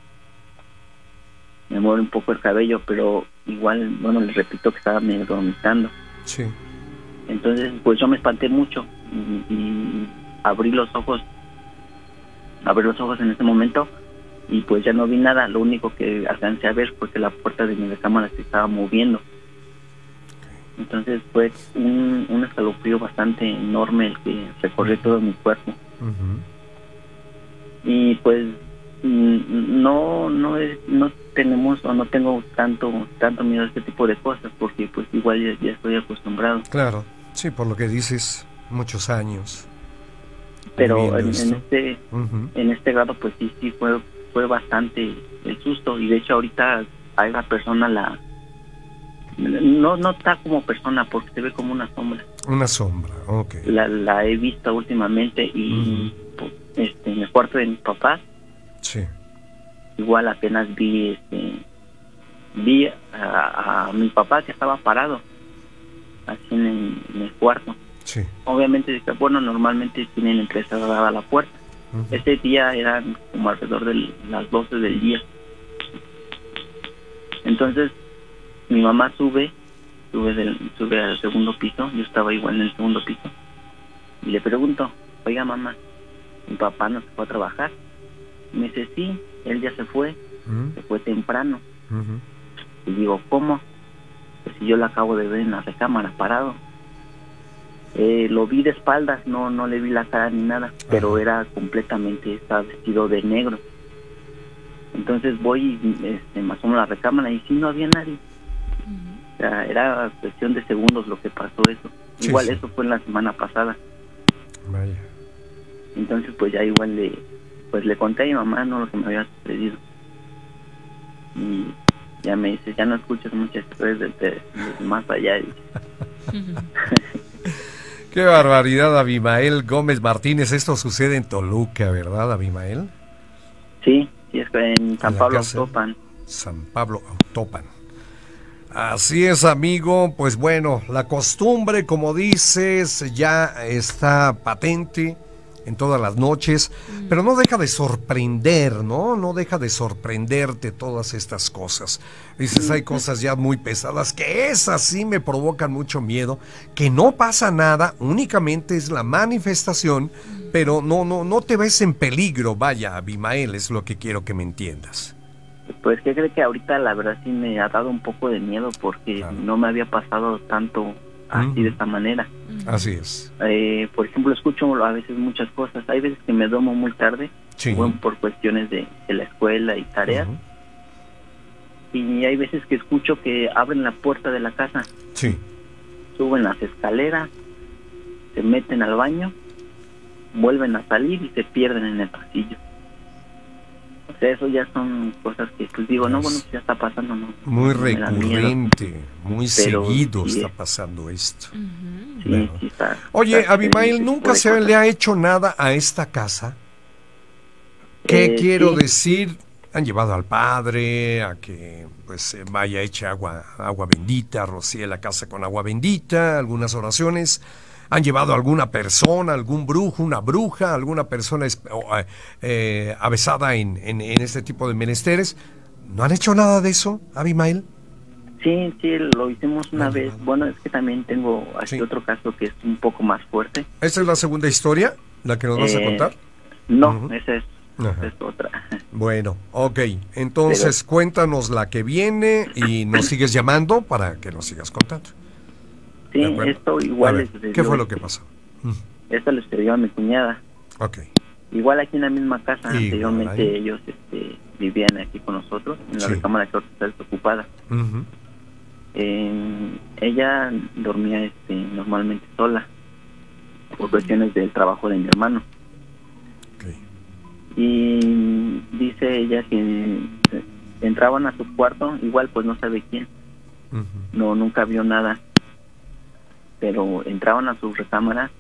me mueve un poco el cabello, pero igual, bueno, les repito que estaba medio dormitando. Sí. Entonces, pues yo me espanté mucho y, y abrí los ojos, abrí los ojos en ese momento y pues ya no vi nada. Lo único que alcancé a ver fue que la puerta de mi recámara se estaba moviendo. Entonces fue un, un escalofrío bastante enorme el que recorrió todo mi cuerpo. Y pues mm, no no es, no tenemos o no tengo tanto tanto miedo a este tipo de cosas porque pues igual ya, ya estoy acostumbrado Claro. Sí, por lo que dices, muchos años. pero en, este en este grado pues sí sí fue fue bastante el susto y de hecho ahorita a esa persona la no no está como persona porque se ve como una sombra Una sombra, ok. la, la he visto últimamente y pues, este en el cuarto de mis papás Sí. igual apenas vi este vi a, a mi papá que estaba parado así en el, en el cuarto Sí. Obviamente, bueno, normalmente tienen entrecerrada la puerta. Ujú. Ese día eran como alrededor de las 12 del día. Entonces, mi mamá sube, sube, del, sube al segundo piso, yo estaba igual en el segundo piso, y le pregunto, oiga mamá, mi papá no se fue a trabajar. Me dice, sí, él ya se fue, se fue temprano. Y digo, ¿cómo? Pues si yo lo acabo de ver en la recámara parado. Eh, lo vi de espaldas, no no le vi la cara ni nada, pero era completamente, estaba vestido de negro. Entonces voy y este, a la recámara y sí no había nadie. O sea, era cuestión de segundos lo que pasó eso. Sí, igual sí. eso fue en la semana pasada. Vaya. Entonces pues ya igual le, pues le conté a mi mamá no lo que me había sucedido. Y ya me dice, ya no escuchas muchas historias de, de- de más allá. Y, *laughs* Qué barbaridad, Abimael Gómez Martínez. Esto sucede en Toluca, ¿verdad, Abimael? sí, sí, es en San Pablo. Autopan. San Pablo Autopan. Así es, amigo. Pues bueno, la costumbre, como dices, ya está patente en todas las noches, pero no deja de sorprender, ¿no? No deja de sorprenderte todas estas cosas. Dices, hay *laughs* cosas ya muy pesadas que esas sí me provocan mucho miedo, que no pasa nada, únicamente es la manifestación, pero no, no, no te ves en peligro, vaya, Abimael, es lo que quiero que me entiendas. Pues que cree que ahorita la verdad sí me ha dado un poco de miedo porque Claro. no me había pasado tanto así de esta manera. Así es. Eh, por ejemplo, escucho a veces muchas cosas. Hay veces que me duermo muy tarde, Sí. bueno, por cuestiones de, de la escuela y tareas. Y hay veces que escucho que abren la puerta de la casa, Sí. suben las escaleras, se meten al baño, vuelven a salir y se pierden en el pasillo. Eso ya son cosas que pues digo, no, bueno, ya está pasando, ¿no? Muy miedo. recurrente, muy Pero seguido sí está es- pasando esto. Sí, Claro. sí está- Oye, está Abimael, ¿nunca se cosas. le ha hecho nada a esta casa? ¿Qué Eh, quiero sí. decir? Han llevado al padre a que pues eh, vaya eche agua, agua bendita, rocíe la casa con agua bendita, algunas oraciones. ¿Han llevado a alguna persona, algún brujo, una bruja, alguna persona eh, eh, avesada en, en, en este tipo de menesteres? ¿No han hecho nada de eso, Abimael? Sí, sí, lo hicimos una Ah, vez. ah. Bueno, es que también tengo aquí Sí. otro caso que es un poco más fuerte. ¿Esta es la segunda historia, la que nos vas a Eh, contar? No, Ujú. esa es, Ajá. es otra. *laughs* Bueno, ok. Entonces cuéntanos la que viene y nos sigues llamando para que nos sigas contando. Sí, esto igual ver, le sucedió- ¿Qué fue lo que pasó? Mm, Esto le sucedió a mi cuñada. Ok. Igual aquí en la misma casa, anteriormente ahí. ellos este, vivían aquí con nosotros, en la Sí. recámara que ahora está desocupada. Eh, ella dormía este, normalmente sola, por cuestiones del trabajo de mi hermano. ok. y dice ella que entraban a su cuarto igual pues no sabe quién no nunca vio nada pero entraban a su recámara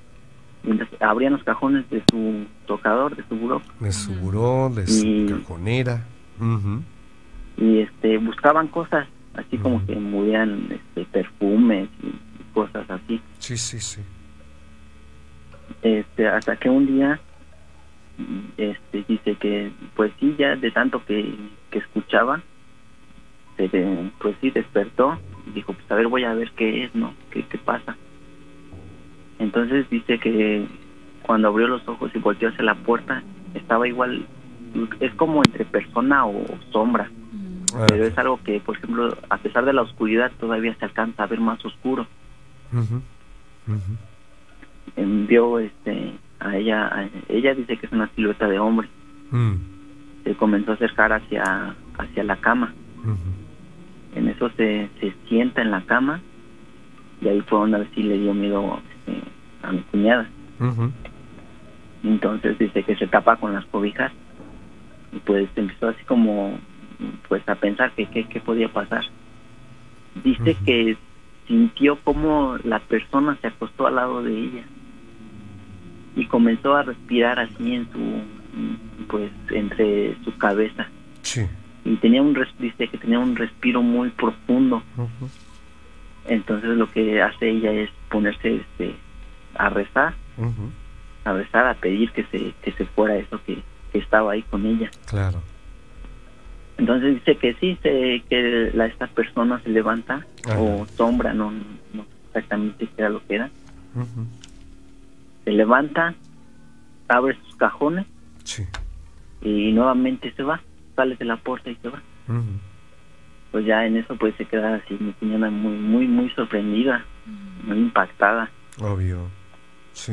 mientras abrían los cajones de su tocador de su buró. De su buró, de su Y- cajonera. Ujú, y este buscaban cosas así como que movían este perfumes y cosas así. Sí, sí, sí. este hasta que un día este dice que pues sí ya de tanto que, que escuchaba se de- pues sí despertó y dijo pues a ver voy a ver qué es no qué, qué pasa entonces dice que cuando abrió los ojos y volteó hacia la puerta estaba igual es como entre persona o sombra. Ah, pero es algo que por ejemplo a pesar de la oscuridad todavía se alcanza a ver más oscuro. Vio este a ella a- ella dice que es una silueta de hombre. Mm, se comenzó a acercar hacia hacia la cama. En eso se, se sienta en la cama. Y ahí fue donde sí le dio miedo este, a mi cuñada. Entonces dice que se tapa con las cobijas y pues empezó así como pues a pensar que qué podía pasar. Dice que sintió como la persona se acostó al lado de ella y comenzó a respirar así en su pues entre su cabeza. Sí. Y tenía un res- dice que tenía un respiro muy profundo entonces lo que hace ella es ponerse este a rezar, a rezar, a pedir que se, que se fuera eso que, que estaba ahí con ella. Claro. Entonces dice que sí, se, que la, esta persona se levanta o sombra, no, no sé exactamente qué era lo que era. Se levanta, abre sus cajones Sí. y nuevamente se va, sale de la puerta y se va. Pues ya en eso pues se queda así mi cuñada muy, muy, muy sorprendida, muy impactada. Obvio. Sí.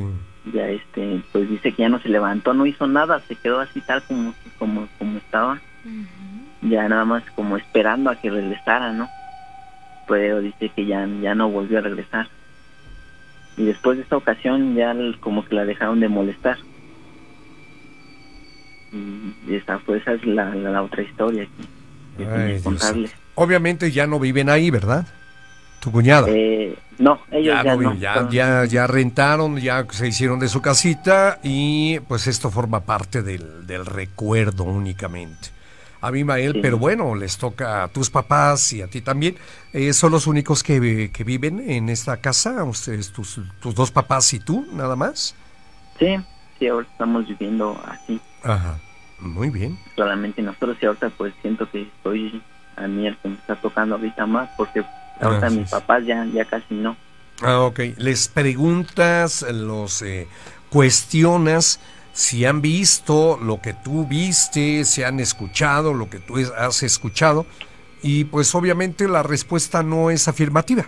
Ya este, pues dice que ya no se levantó, no hizo nada, se quedó así tal como, como, como estaba. ya nada más como esperando a que regresara, ¿no? Pero dice que ya, ya no volvió a regresar. Y después de esta ocasión ya como que la dejaron de molestar. Y esa, pues, esa es la, la, la otra historia que, Ay. Obviamente ya no viven ahí, ¿verdad? Tu cuñada. Eh, no, ellos ya, ya, no no. ya, ya rentaron, ya se hicieron de su casita y pues esto forma parte del, del recuerdo únicamente. A mí, Mael, Sí. pero bueno, les toca a tus papás y a ti también. Eh, ¿Son los únicos que, que viven en esta casa? ¿Ustedes, tus, tus dos papás y tú, nada más? Sí, sí, ahora estamos viviendo así. Ajá, muy bien. Solamente nosotros y ahorita pues siento que estoy a mí el que me está tocando ahorita más porque ahorita mis papás ya, ya casi no. Ah, ok. Les preguntas, los eh, cuestionas si han visto lo que tú viste, si han escuchado lo que tú has escuchado. Y pues obviamente la respuesta no es afirmativa.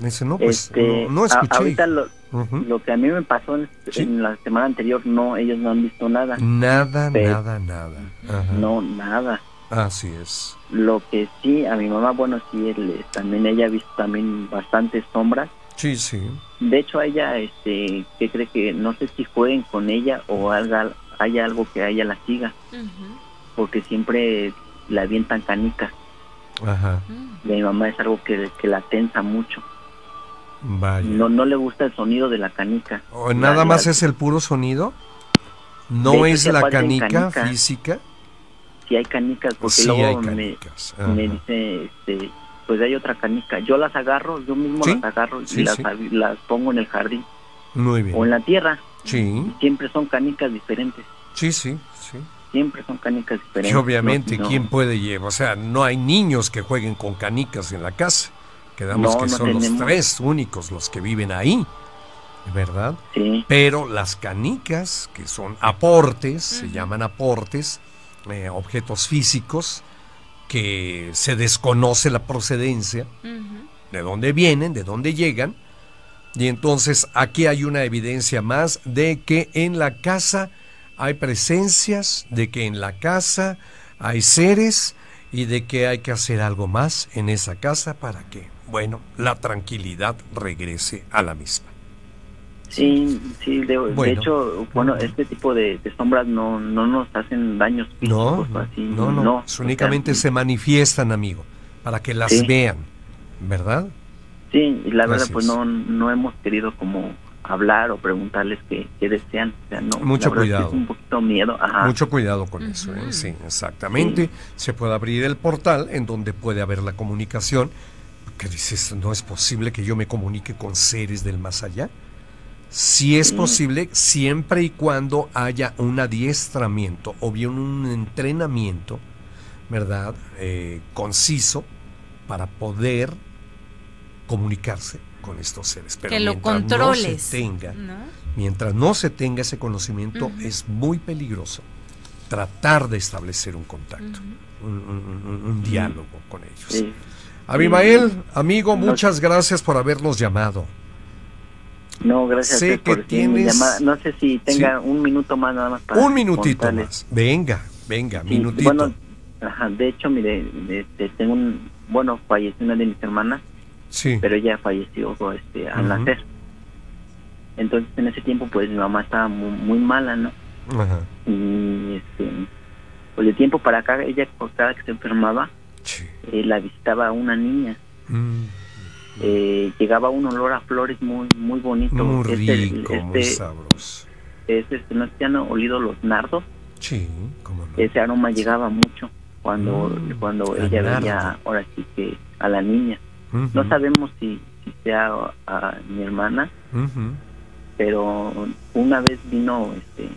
Dice, no, pues este, no, no a- escuché. ahorita lo, Lo que a mí me pasó en, Sí. en la semana anterior, no, ellos no han visto nada. Nada, Pero- nada, nada. Ajá. No, nada. Así es. Lo que sí, a mi mamá, bueno, sí, él, eh, también ella ha visto también bastantes sombras. Sí, sí. De hecho, a ella, este, que cree que, no sé si jueguen con ella o haga, haya algo que a ella la siga, porque siempre la avientan canicas. Ajá. Y a mi mamá es algo que, que la tensa mucho. Vaya. No, no le gusta el sonido de la canica. ¿O ¿Nada La- más la- es el puro sonido? ¿No es sí la canica física? Si hay canicas, porque Sí luego hay me, canicas. Ajá. me dice, este, pues hay otra canica. Yo las agarro, yo mismo Sí, las agarro sí, y las, sí. las pongo en el jardín Muy bien. o en la tierra. Sí, Y siempre son canicas diferentes. sí, sí, sí. Siempre son canicas diferentes. Que obviamente, No, no, ¿quién puede llevar? O sea, no hay niños que jueguen con canicas en la casa. Quedamos No, que no son los tres únicos los que viven ahí, ¿verdad? Sí, Pero las canicas, que son aportes, se llaman aportes, eh, objetos físicos, que se desconoce la procedencia, de dónde vienen, de dónde llegan. Y entonces aquí hay una evidencia más de que en la casa hay presencias, de que en la casa hay seres y de que hay que hacer algo más en esa casa para que, bueno, la tranquilidad regrese a la misma. sí, sí. De, hecho, bueno, este tipo de, de sombras no, no nos hacen daños No, físicos o así. no, no, o sea, únicamente se manifiestan, amigo, para que las Sí. vean, ¿verdad? Sí, y la verdad, pues es. no, no hemos querido como hablar o preguntarles qué, qué desean. O sea, no, Mucho cuidado. Es un poquito miedo. Ajá. Mucho cuidado con eso, ¿eh? Sí, exactamente. Se puede abrir el portal en donde puede haber la comunicación. Que dices, no es posible que yo me comunique con seres del más allá. Sí es Sí. posible siempre y cuando haya un adiestramiento o bien un entrenamiento, ¿verdad? Eh, conciso para poder comunicarse con estos seres. Pero que lo mientras controles. No se tenga, ¿no? Mientras no se tenga ese conocimiento, es muy peligroso tratar de establecer un contacto, un, un- un- un diálogo con ellos. Sí. Abimael, amigo, muchas gracias por habernos llamado. No, gracias Sé a por que mi tienes-. No sé si tenga un minuto más nada más para un minutito contarles. más. Venga, venga, Sí, minutito. Bueno, ajá, de hecho, mire, este, tengo un, bueno, falleció una de mis hermanas, sí. pero ella falleció este, al Ujú. nacer. Entonces, en ese tiempo, pues mi mamá estaba muy, muy mala, ¿no? Ajá. Y este, pues de tiempo para acá, ella por cada que se enfermaba, Sí. eh, la visitaba una niña. Mm, Eh, llegaba un olor a flores muy muy bonito. muy Este- rico, muy este, sabroso. es, este, no han olido los nardos. Sí, cómo no. ese aroma llegaba mucho cuando Mm, cuando ella nardo. veía ahora sí que a la niña no sabemos si, si sea a mi hermana pero una vez vino, este,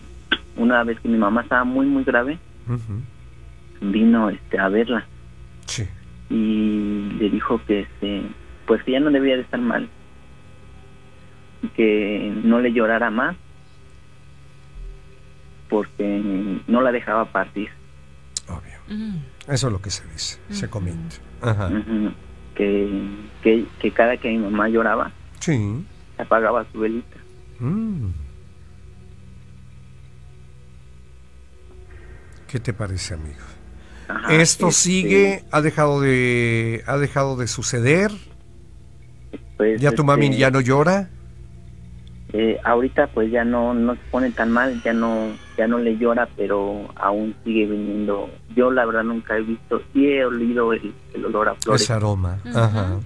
una vez que mi mamá estaba muy, muy grave, vino este, a verla Sí. y le dijo que este, pues que ya no debía de estar mal que no le llorara más porque no la dejaba partir Obvio. Mm. Eso es lo que se dice, se comenta. Ajá. Ujú. que, que, que cada que mi mamá lloraba Sí. apagaba su velita Mm. ¿Qué te parece, amigo? Ajá, ¿Esto este, sigue? ¿Ha dejado de ha dejado de suceder? pues, ¿Ya tu mami este, ya no llora? eh, ahorita pues ya no no se pone tan mal ya no ya no le llora pero aún sigue viniendo yo la verdad nunca he visto sí he olido el, el olor a flores Ese aroma. Ajá.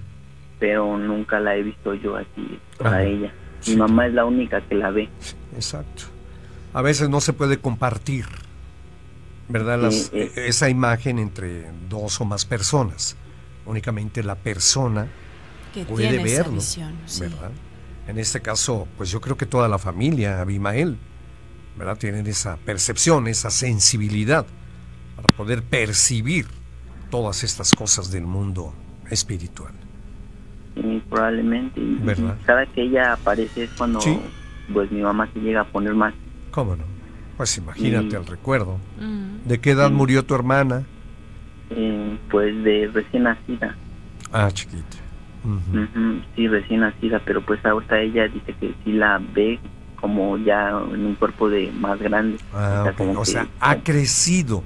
pero nunca la he visto yo así para ella Sí. mi mamá es la única que la ve Exacto. A veces no se puede compartir, ¿verdad? Las- eh. esa imagen entre dos o más personas. Únicamente la persona Que puede tiene esa verlo, visión. sí. ¿verdad? En este caso, pues yo creo que toda la familia, Abimael, ¿verdad? Tienen esa percepción, esa sensibilidad para poder percibir todas estas cosas del mundo espiritual. y probablemente ¿Verdad? cada que ella aparece es cuando Sí. pues mi mamá se llega a poner más ¿Cómo no? Pues imagínate Y- el recuerdo. Mm. ¿De qué edad Sí. murió tu hermana? eh, pues de recién nacida Ah, chiquita. Sí, recién nacida, pero pues ahorita ella dice que sí la ve como ya en un cuerpo de más grande. Ah, O sea, ok. como O que- sea, ha crecido.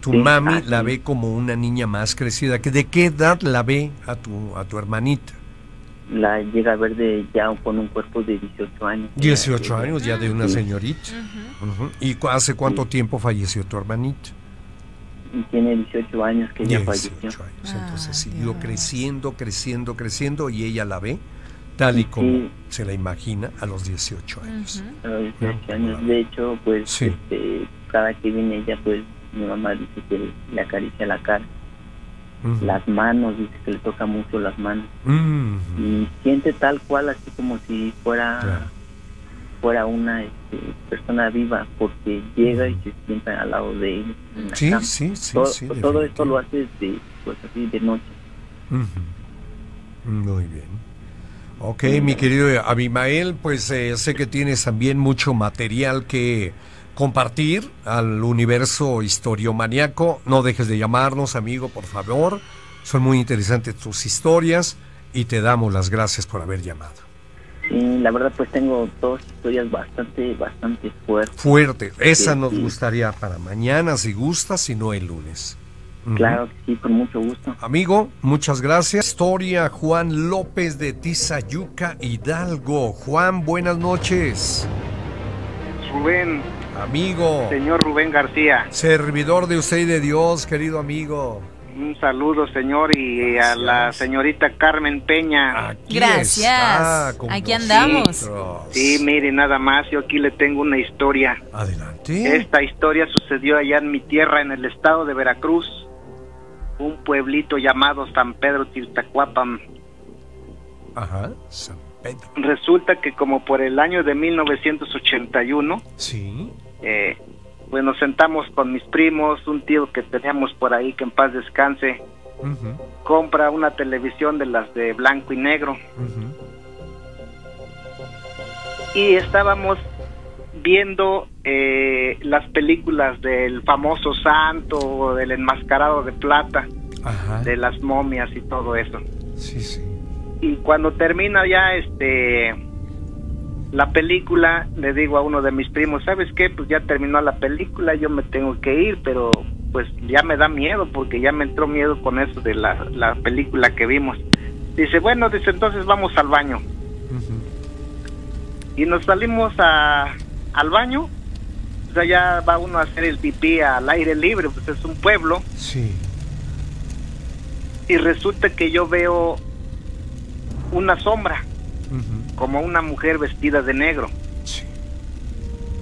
Tu Sí, mami ah, la sí. ve como una niña más crecida. ¿Que ¿De qué edad la ve a tu, a tu hermanita? La llega a ver de ya con un cuerpo de 18 años. 18 Ya, años ya de una Sí. señorita. Ujú. Ujú. ¿Y cu- hace cuánto Sí. tiempo falleció tu hermanita? y Tiene 18 años que ella 18 falleció. años. Entonces Ah, siguió Dios. creciendo, creciendo, creciendo y ella la ve tal y como Sí. se la imagina a los 18 años. Ujú. A los 18 Ah, años. De hecho, pues Sí. este, cada que viene ella, pues mi mamá dice que le acaricia la cara, Las manos, dice que le toca mucho las manos. Y siente tal cual así como si fuera Claro. fuera una este, persona viva porque llega y se sienta al lado de él Sí, sí, sí, todo, sí. todo esto lo hace de, pues así de noche. Muy bien. Ok, mi querido Abimael, pues eh, sé que tienes también mucho material que compartir al universo historiomaniaco. No dejes de llamarnos, amigo, por favor. Son muy interesantes tus historias y te damos las gracias por haber llamado. y la verdad pues tengo dos historias bastante bastante fuertes Fuerte. Esa Sí, nos sí. gustaría para mañana, si gustas, si no el lunes. Claro que sí con mucho gusto Amigo, muchas gracias. Historia Juan López de Tizayuca, Hidalgo. Juan, buenas noches. Rubén, Amigo, señor Rubén García, servidor de usted y de Dios, querido amigo. un saludo señor y a la señorita Carmen Peña. Aquí Gracias. Aquí andamos. Sí, mire, nada más, yo aquí le tengo una historia. Adelante. Esta historia sucedió allá en mi tierra, en el estado de Veracruz, un pueblito llamado San Pedro Tiltacuapan. Ajá, San Pedro. Resulta que como por el año de 1981, Sí. Eh, pues nos sentamos con mis primos, un tío que teníamos por ahí que en paz descanse, compra una televisión de las de blanco y negro y estábamos viendo eh, las películas del famoso santo, del enmascarado de plata, Ajá. de las momias y todo eso. Sí, sí. Y cuando termina ya este la película, le digo a uno de mis primos, ¿sabes qué? Pues ya terminó la película, yo me tengo que ir, pero pues ya me da miedo porque ya me entró miedo con eso de la, la película que vimos. Dice, bueno, dice, entonces vamos al baño. Y nos salimos a, al baño. O sea, ya va uno a hacer el pipí al aire libre, pues es un pueblo. Sí. Y resulta que yo veo una sombra. Como una mujer vestida de negro. Sí.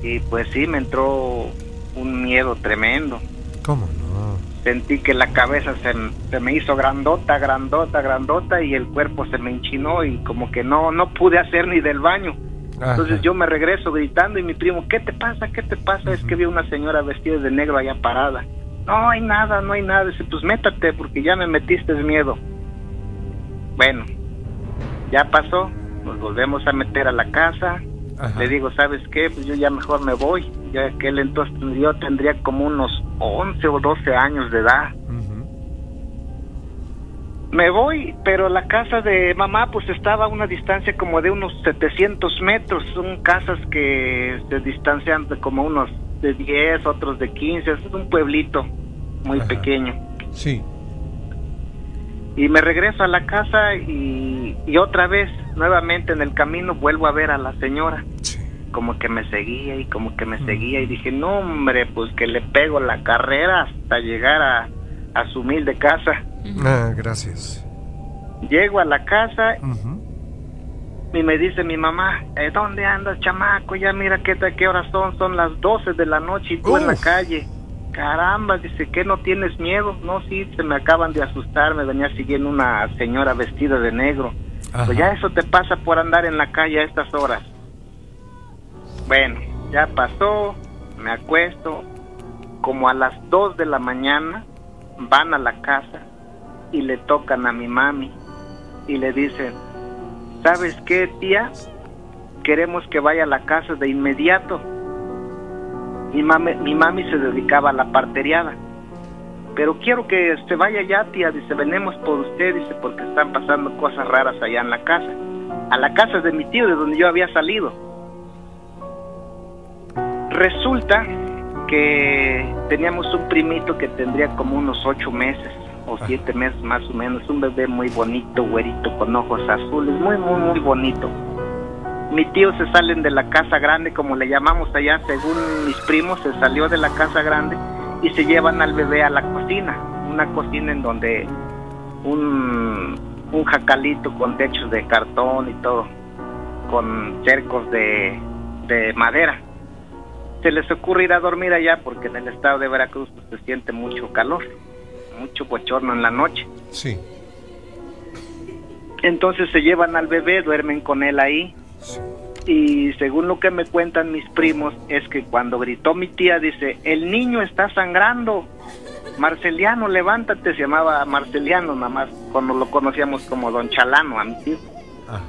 Y pues sí, me entró un miedo tremendo. ¿Cómo no? Sentí que la cabeza se, me hizo grandota, grandota, grandota y el cuerpo se me enchinó y como que no, no pude hacer ni del baño. Ajá. Entonces yo me regreso gritando y mi primo, ¿qué te pasa? ¿Qué te pasa? Es que vi una señora vestida de negro allá parada. No hay nada, no hay nada. Dice, pues métate porque ya me metiste miedo. Bueno, ya pasó, nos volvemos a meter a la casa. Ajá. Le digo, ¿sabes qué? Pues yo ya mejor me voy. Ya aquel entonces yo tendría como unos 11 o 12 años de edad. Me voy, pero la casa de mamá pues estaba a una distancia como de unos 700 metros. Son casas que se distancian de como unos de 10, otros de 15. Es un pueblito muy Ajá. pequeño. Sí. Y me regreso a la casa y, y otra vez, nuevamente en el camino, vuelvo a ver a la señora. Sí. Como que me seguía y como que me seguía. Y dije, no hombre, pues que le pego la carrera hasta llegar a, a su humilde casa. Ah, gracias. Llego a la casa y me dice mi mamá, "Eh, ¿dónde andas, chamaco? Ya mira qué, qué horas son, son las 12 de la noche y tú en la calle. Caramba, dice, ¿qué no tienes miedo? No, sí, se me acaban de asustar, me venía siguiendo una señora vestida de negro. Ajá. Pues ya eso te pasa por andar en la calle a estas horas. Bueno, ya pasó, me acuesto, como a las 2 de la mañana van a la casa y le tocan a mi mami y le dicen, ¿sabes qué, tía? Queremos que vaya a la casa de inmediato. Mi mami, mi mami se dedicaba a la parteriada. Pero quiero que se vaya ya, tía. Dice, venemos por usted, dice, porque están pasando cosas raras allá en la casa. A la casa de mi tío, de donde yo había salido. Resulta que teníamos un primito que tendría como unos ocho meses o siete meses más o menos, un bebé muy bonito, güerito, con ojos azules, muy, muy, muy bonito. Mi tío se salen de la casa grande, como le llamamos allá, según mis primos, se salió de la casa grande y se llevan al bebé a la cocina, una cocina en donde un, un jacalito con techos de cartón y todo, con cercos de, de madera. Se les ocurre ir a dormir allá porque en el estado de Veracruz pues, se siente mucho calor, mucho bochorno en la noche. Sí. Entonces se llevan al bebé, duermen con él ahí. Sí. Y según lo que me cuentan mis primos, es que cuando gritó mi tía, dice, el niño está sangrando. Marceliano, levántate, se llamaba Marceliano nada más, cuando lo conocíamos como Don Chalano a mi tío. Ajá.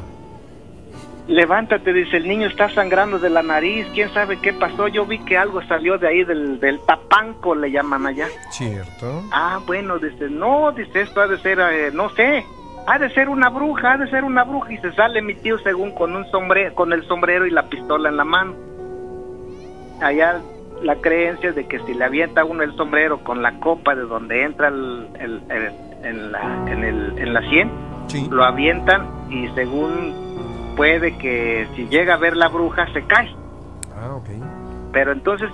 Levántate, dice, el niño está sangrando de la nariz, quién sabe qué pasó, yo vi que algo salió de ahí del, del tapanco, le llaman allá. Cierto. Ah, bueno, dice, no, dice, esto ha de ser, eh, no sé, ha de ser una bruja, ha de ser una bruja. Y se sale mi tío según con un sombrero, con el sombrero y la pistola en la mano. Allá la creencia de que si le avienta uno el sombrero con la copa de donde entra el, el- el- en, la, en, el, en la sien, Sí. lo avientan y según puede que si llega a ver la bruja se cae. Ah, ok. Pero entonces,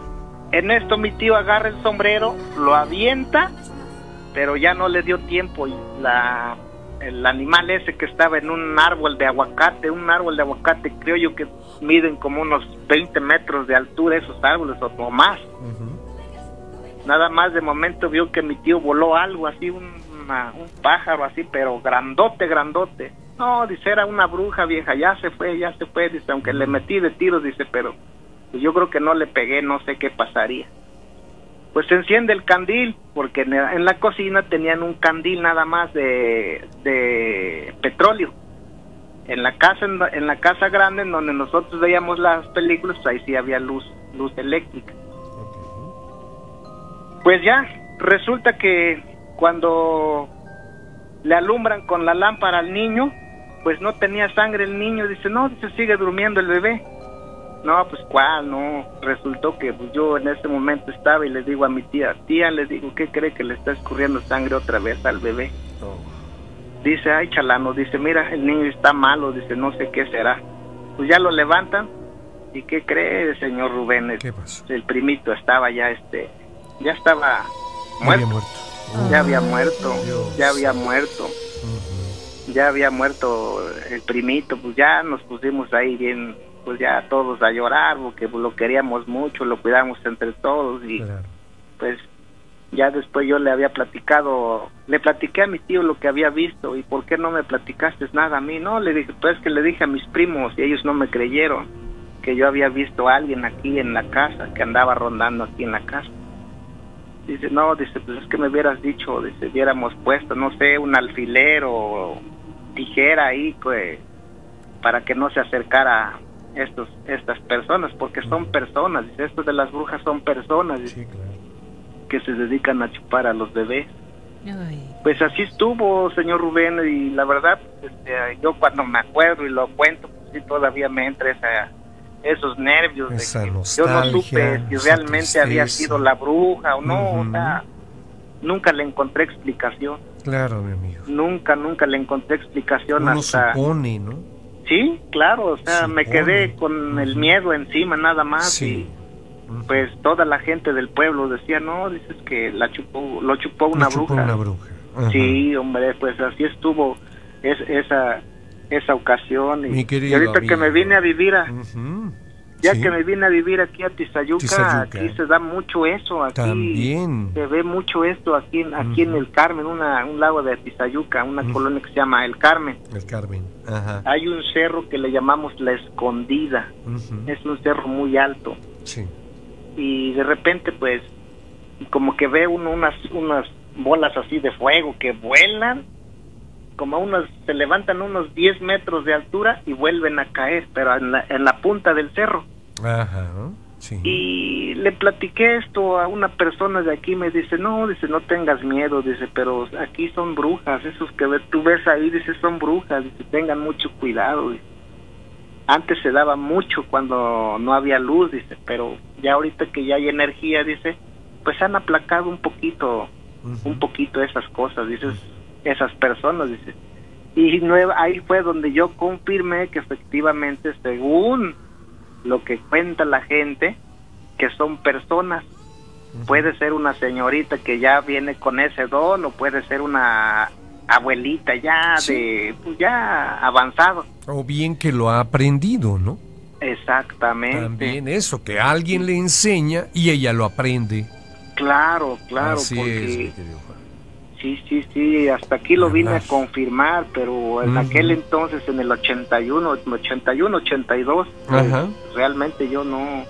en esto mi tío agarra el sombrero, lo avienta, pero ya no le dio tiempo y la el animal ese que estaba en un árbol de aguacate, un árbol de aguacate, creo yo que miden como unos 20 metros de altura esos árboles o, más. Nada más de momento vio que mi tío voló algo así, un, una- un pájaro así, pero grandote, grandote. No, dice, era una bruja vieja, ya se fue, ya se fue, dice, aunque le metí de tiros, dice, pero yo creo que no le pegué, no sé qué pasaría. Pues se enciende el candil, porque en la, cocina tenían un candil nada más de, de petróleo. En la casa en, en la casa grande en donde nosotros veíamos las películas, ahí sí había luz luz eléctrica. Pues ya, resulta que cuando le alumbran con la lámpara al niño, pues no tenía sangre el niño, dice, no, dice, sigue durmiendo el bebé. No, pues cuál, no, resultó que pues, yo en ese momento estaba y le digo a mi tía, tía, le digo, ¿qué cree que le está escurriendo sangre otra vez al bebé? Oh. Dice, ay, chalano, dice, mira, el niño está malo, dice, no sé qué será. Pues ya lo levantan, ¿y qué cree, señor Rubén? El, ¿Qué pasó? el primito estaba ya, este, ya estaba había muerto, ya había muerto, Dios. ya había muerto, ya había muerto el primito, pues ya nos pusimos ahí bien, pues ya todos a llorar, porque pues, lo queríamos mucho, lo cuidamos entre todos y Claro. pues ya después yo le había platicado, le platiqué a mi tío lo que había visto y por qué no me platicaste nada a mí, no, le dije, pues que le dije a mis primos y ellos no me creyeron. que yo había visto a alguien aquí en la casa, que andaba rondando aquí en la casa. Dice, no, dice, pues es que me hubieras dicho, dice, hubiéramos puesto, no sé, un alfiler o tijera ahí, pues, para que no se acercara estos, estas personas, porque son personas, dice, estos de las brujas son personas, dice, Sí, claro. que se dedican a chupar a los bebés. Ay, Pues así estuvo, señor Rubén, y la verdad, este, yo cuando me acuerdo y lo cuento, pues sí, todavía me entra esa, esos nervios Esa de que yo no supe si realmente había sido la bruja o no, Ujú. o sea, nunca le encontré explicación, Claro, mi amigo. nunca, nunca le encontré explicación Uno hasta... supone, ¿no? Sí, claro, o sea, me quedé con el miedo encima nada más Sí. y pues toda la gente del pueblo decía, no, dices que la chupó, lo chupó una Lo chupó bruja. una bruja. Ajá. Sí, hombre, pues así estuvo es, esa esa ocasión. Y, y ahorita que me vine a vivir, a, Ujú. Ya Sí. que me vine a vivir aquí a Tizayuca, Tizayuca. aquí se da mucho eso, aquí También. se ve mucho esto aquí, en- aquí en Ujú. el Carmen, una, un lago de Tizayuca, una colonia que se llama El Carmen. El Carmen. Ajá. Hay un cerro que le llamamos La Escondida, es un cerro muy alto Sí. y de repente pues como que ve uno unas unas bolas así de fuego que vuelan como a unos se levantan unos 10 metros de altura y vuelven a caer pero en la, en la punta del cerro Ajá. Sí. y le platiqué esto a una persona de aquí me dice no dice no tengas miedo dice pero aquí son brujas esos que tú ves ahí dice son brujas dice tengan mucho cuidado dice. antes se daba mucho cuando no había luz dice pero ya ahorita que ya hay energía dice pues han aplacado un poquito un poquito esas cosas dices esas personas dice y nueva, ahí fue donde yo confirmé que efectivamente según lo que cuenta la gente que son personas puede ser una señorita que ya viene con ese don o puede ser una abuelita ya Sí. de pues ya avanzado O bien que lo ha aprendido, ¿no? exactamente También eso, que alguien le enseña y ella lo aprende. claro claro Así porque es. Sí, sí, sí, hasta aquí lo vine a confirmar, pero en aquel entonces, en el 81, 81, 82, pues, Ajá. realmente yo no,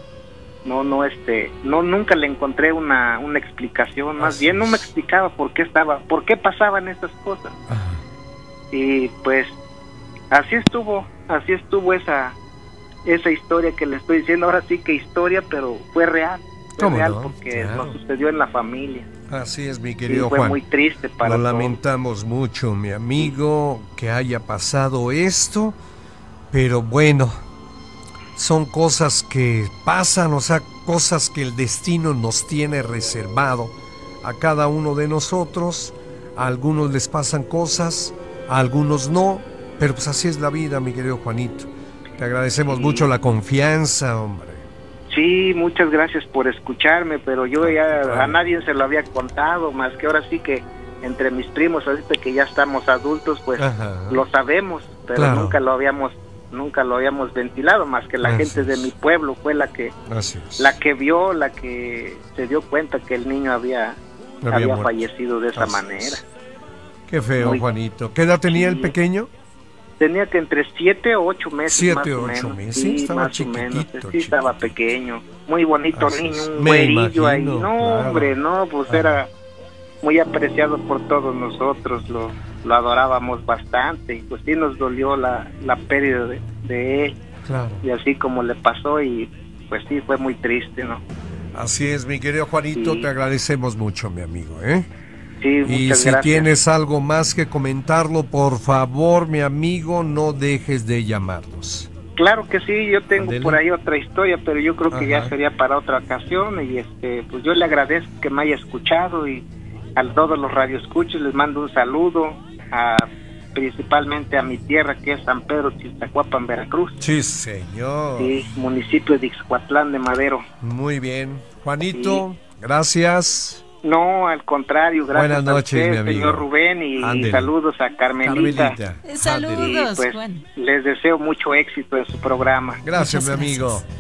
no, no, este, no, nunca le encontré una, una explicación, más Así bien no me explicaba por qué estaba, por qué pasaban esas cosas. Ajá. Y pues, así estuvo, así estuvo esa, esa historia que le estoy diciendo, ahora sí que historia, pero fue real, fue ¿Cómo real no? porque Claro. nos sucedió en la familia. Así es, mi Y querido fue Juan. muy triste para Lo todos. lamentamos mucho, mi amigo, que haya pasado esto, pero bueno, son cosas que pasan, o sea, cosas que el destino nos tiene reservado a cada uno de nosotros. A algunos les pasan cosas, a algunos no, pero pues así es la vida, mi querido Juanito. Te agradecemos Sí. mucho la confianza, hombre. Sí, muchas gracias por escucharme, pero yo ya a nadie se lo había contado, más que ahora sí que entre mis primos, ahorita que ya estamos adultos, pues Ajá. lo sabemos, pero Claro. nunca lo habíamos nunca lo habíamos ventilado, más que la Así gente de mi pueblo fue la que la que vio, la que se dio cuenta que el niño había Había fallecido de esa Así manera. es. Qué feo, Muy- Juanito. ¿Qué edad tenía el pequeño? Tenía que entre siete o ocho meses Siete más o o ocho menos. meses, Sí, estaba más o menos. chiquitito, Sí, estaba pequeño. Muy bonito Así niño, un güerillo ahí. No, claro. hombre, no, pues era muy apreciado por todos nosotros. Lo, lo adorábamos bastante. Y pues sí nos dolió la, la pérdida de, de él. Claro. Y así como le pasó y pues sí, fue muy triste, ¿no? Así es, mi querido Juanito, Sí. te agradecemos mucho, mi amigo, ¿eh? Sí, Y si gracias. tienes algo más que comentarlo, por favor, mi amigo, no dejes de llamarnos. Claro que sí, yo tengo por ahí otra historia, pero yo creo que Ajá. ya sería para otra ocasión y este, pues yo le agradezco que me haya escuchado y a todos los radioescuchos les mando un saludo, a, principalmente a mi tierra que es San Pedro Tiztacuapan, Veracruz, Sí, señor. y municipio de Ixcuatlán de Madero. Muy bien. Juanito, gracias. No, al contrario, gracias Buenas a noches, usted, mi amigo. señor Rubén, y saludos a Carmelita. Carmelita. Saludos. Y pues les deseo mucho éxito en su programa. Gracias, Muchas mi amigo. gracias.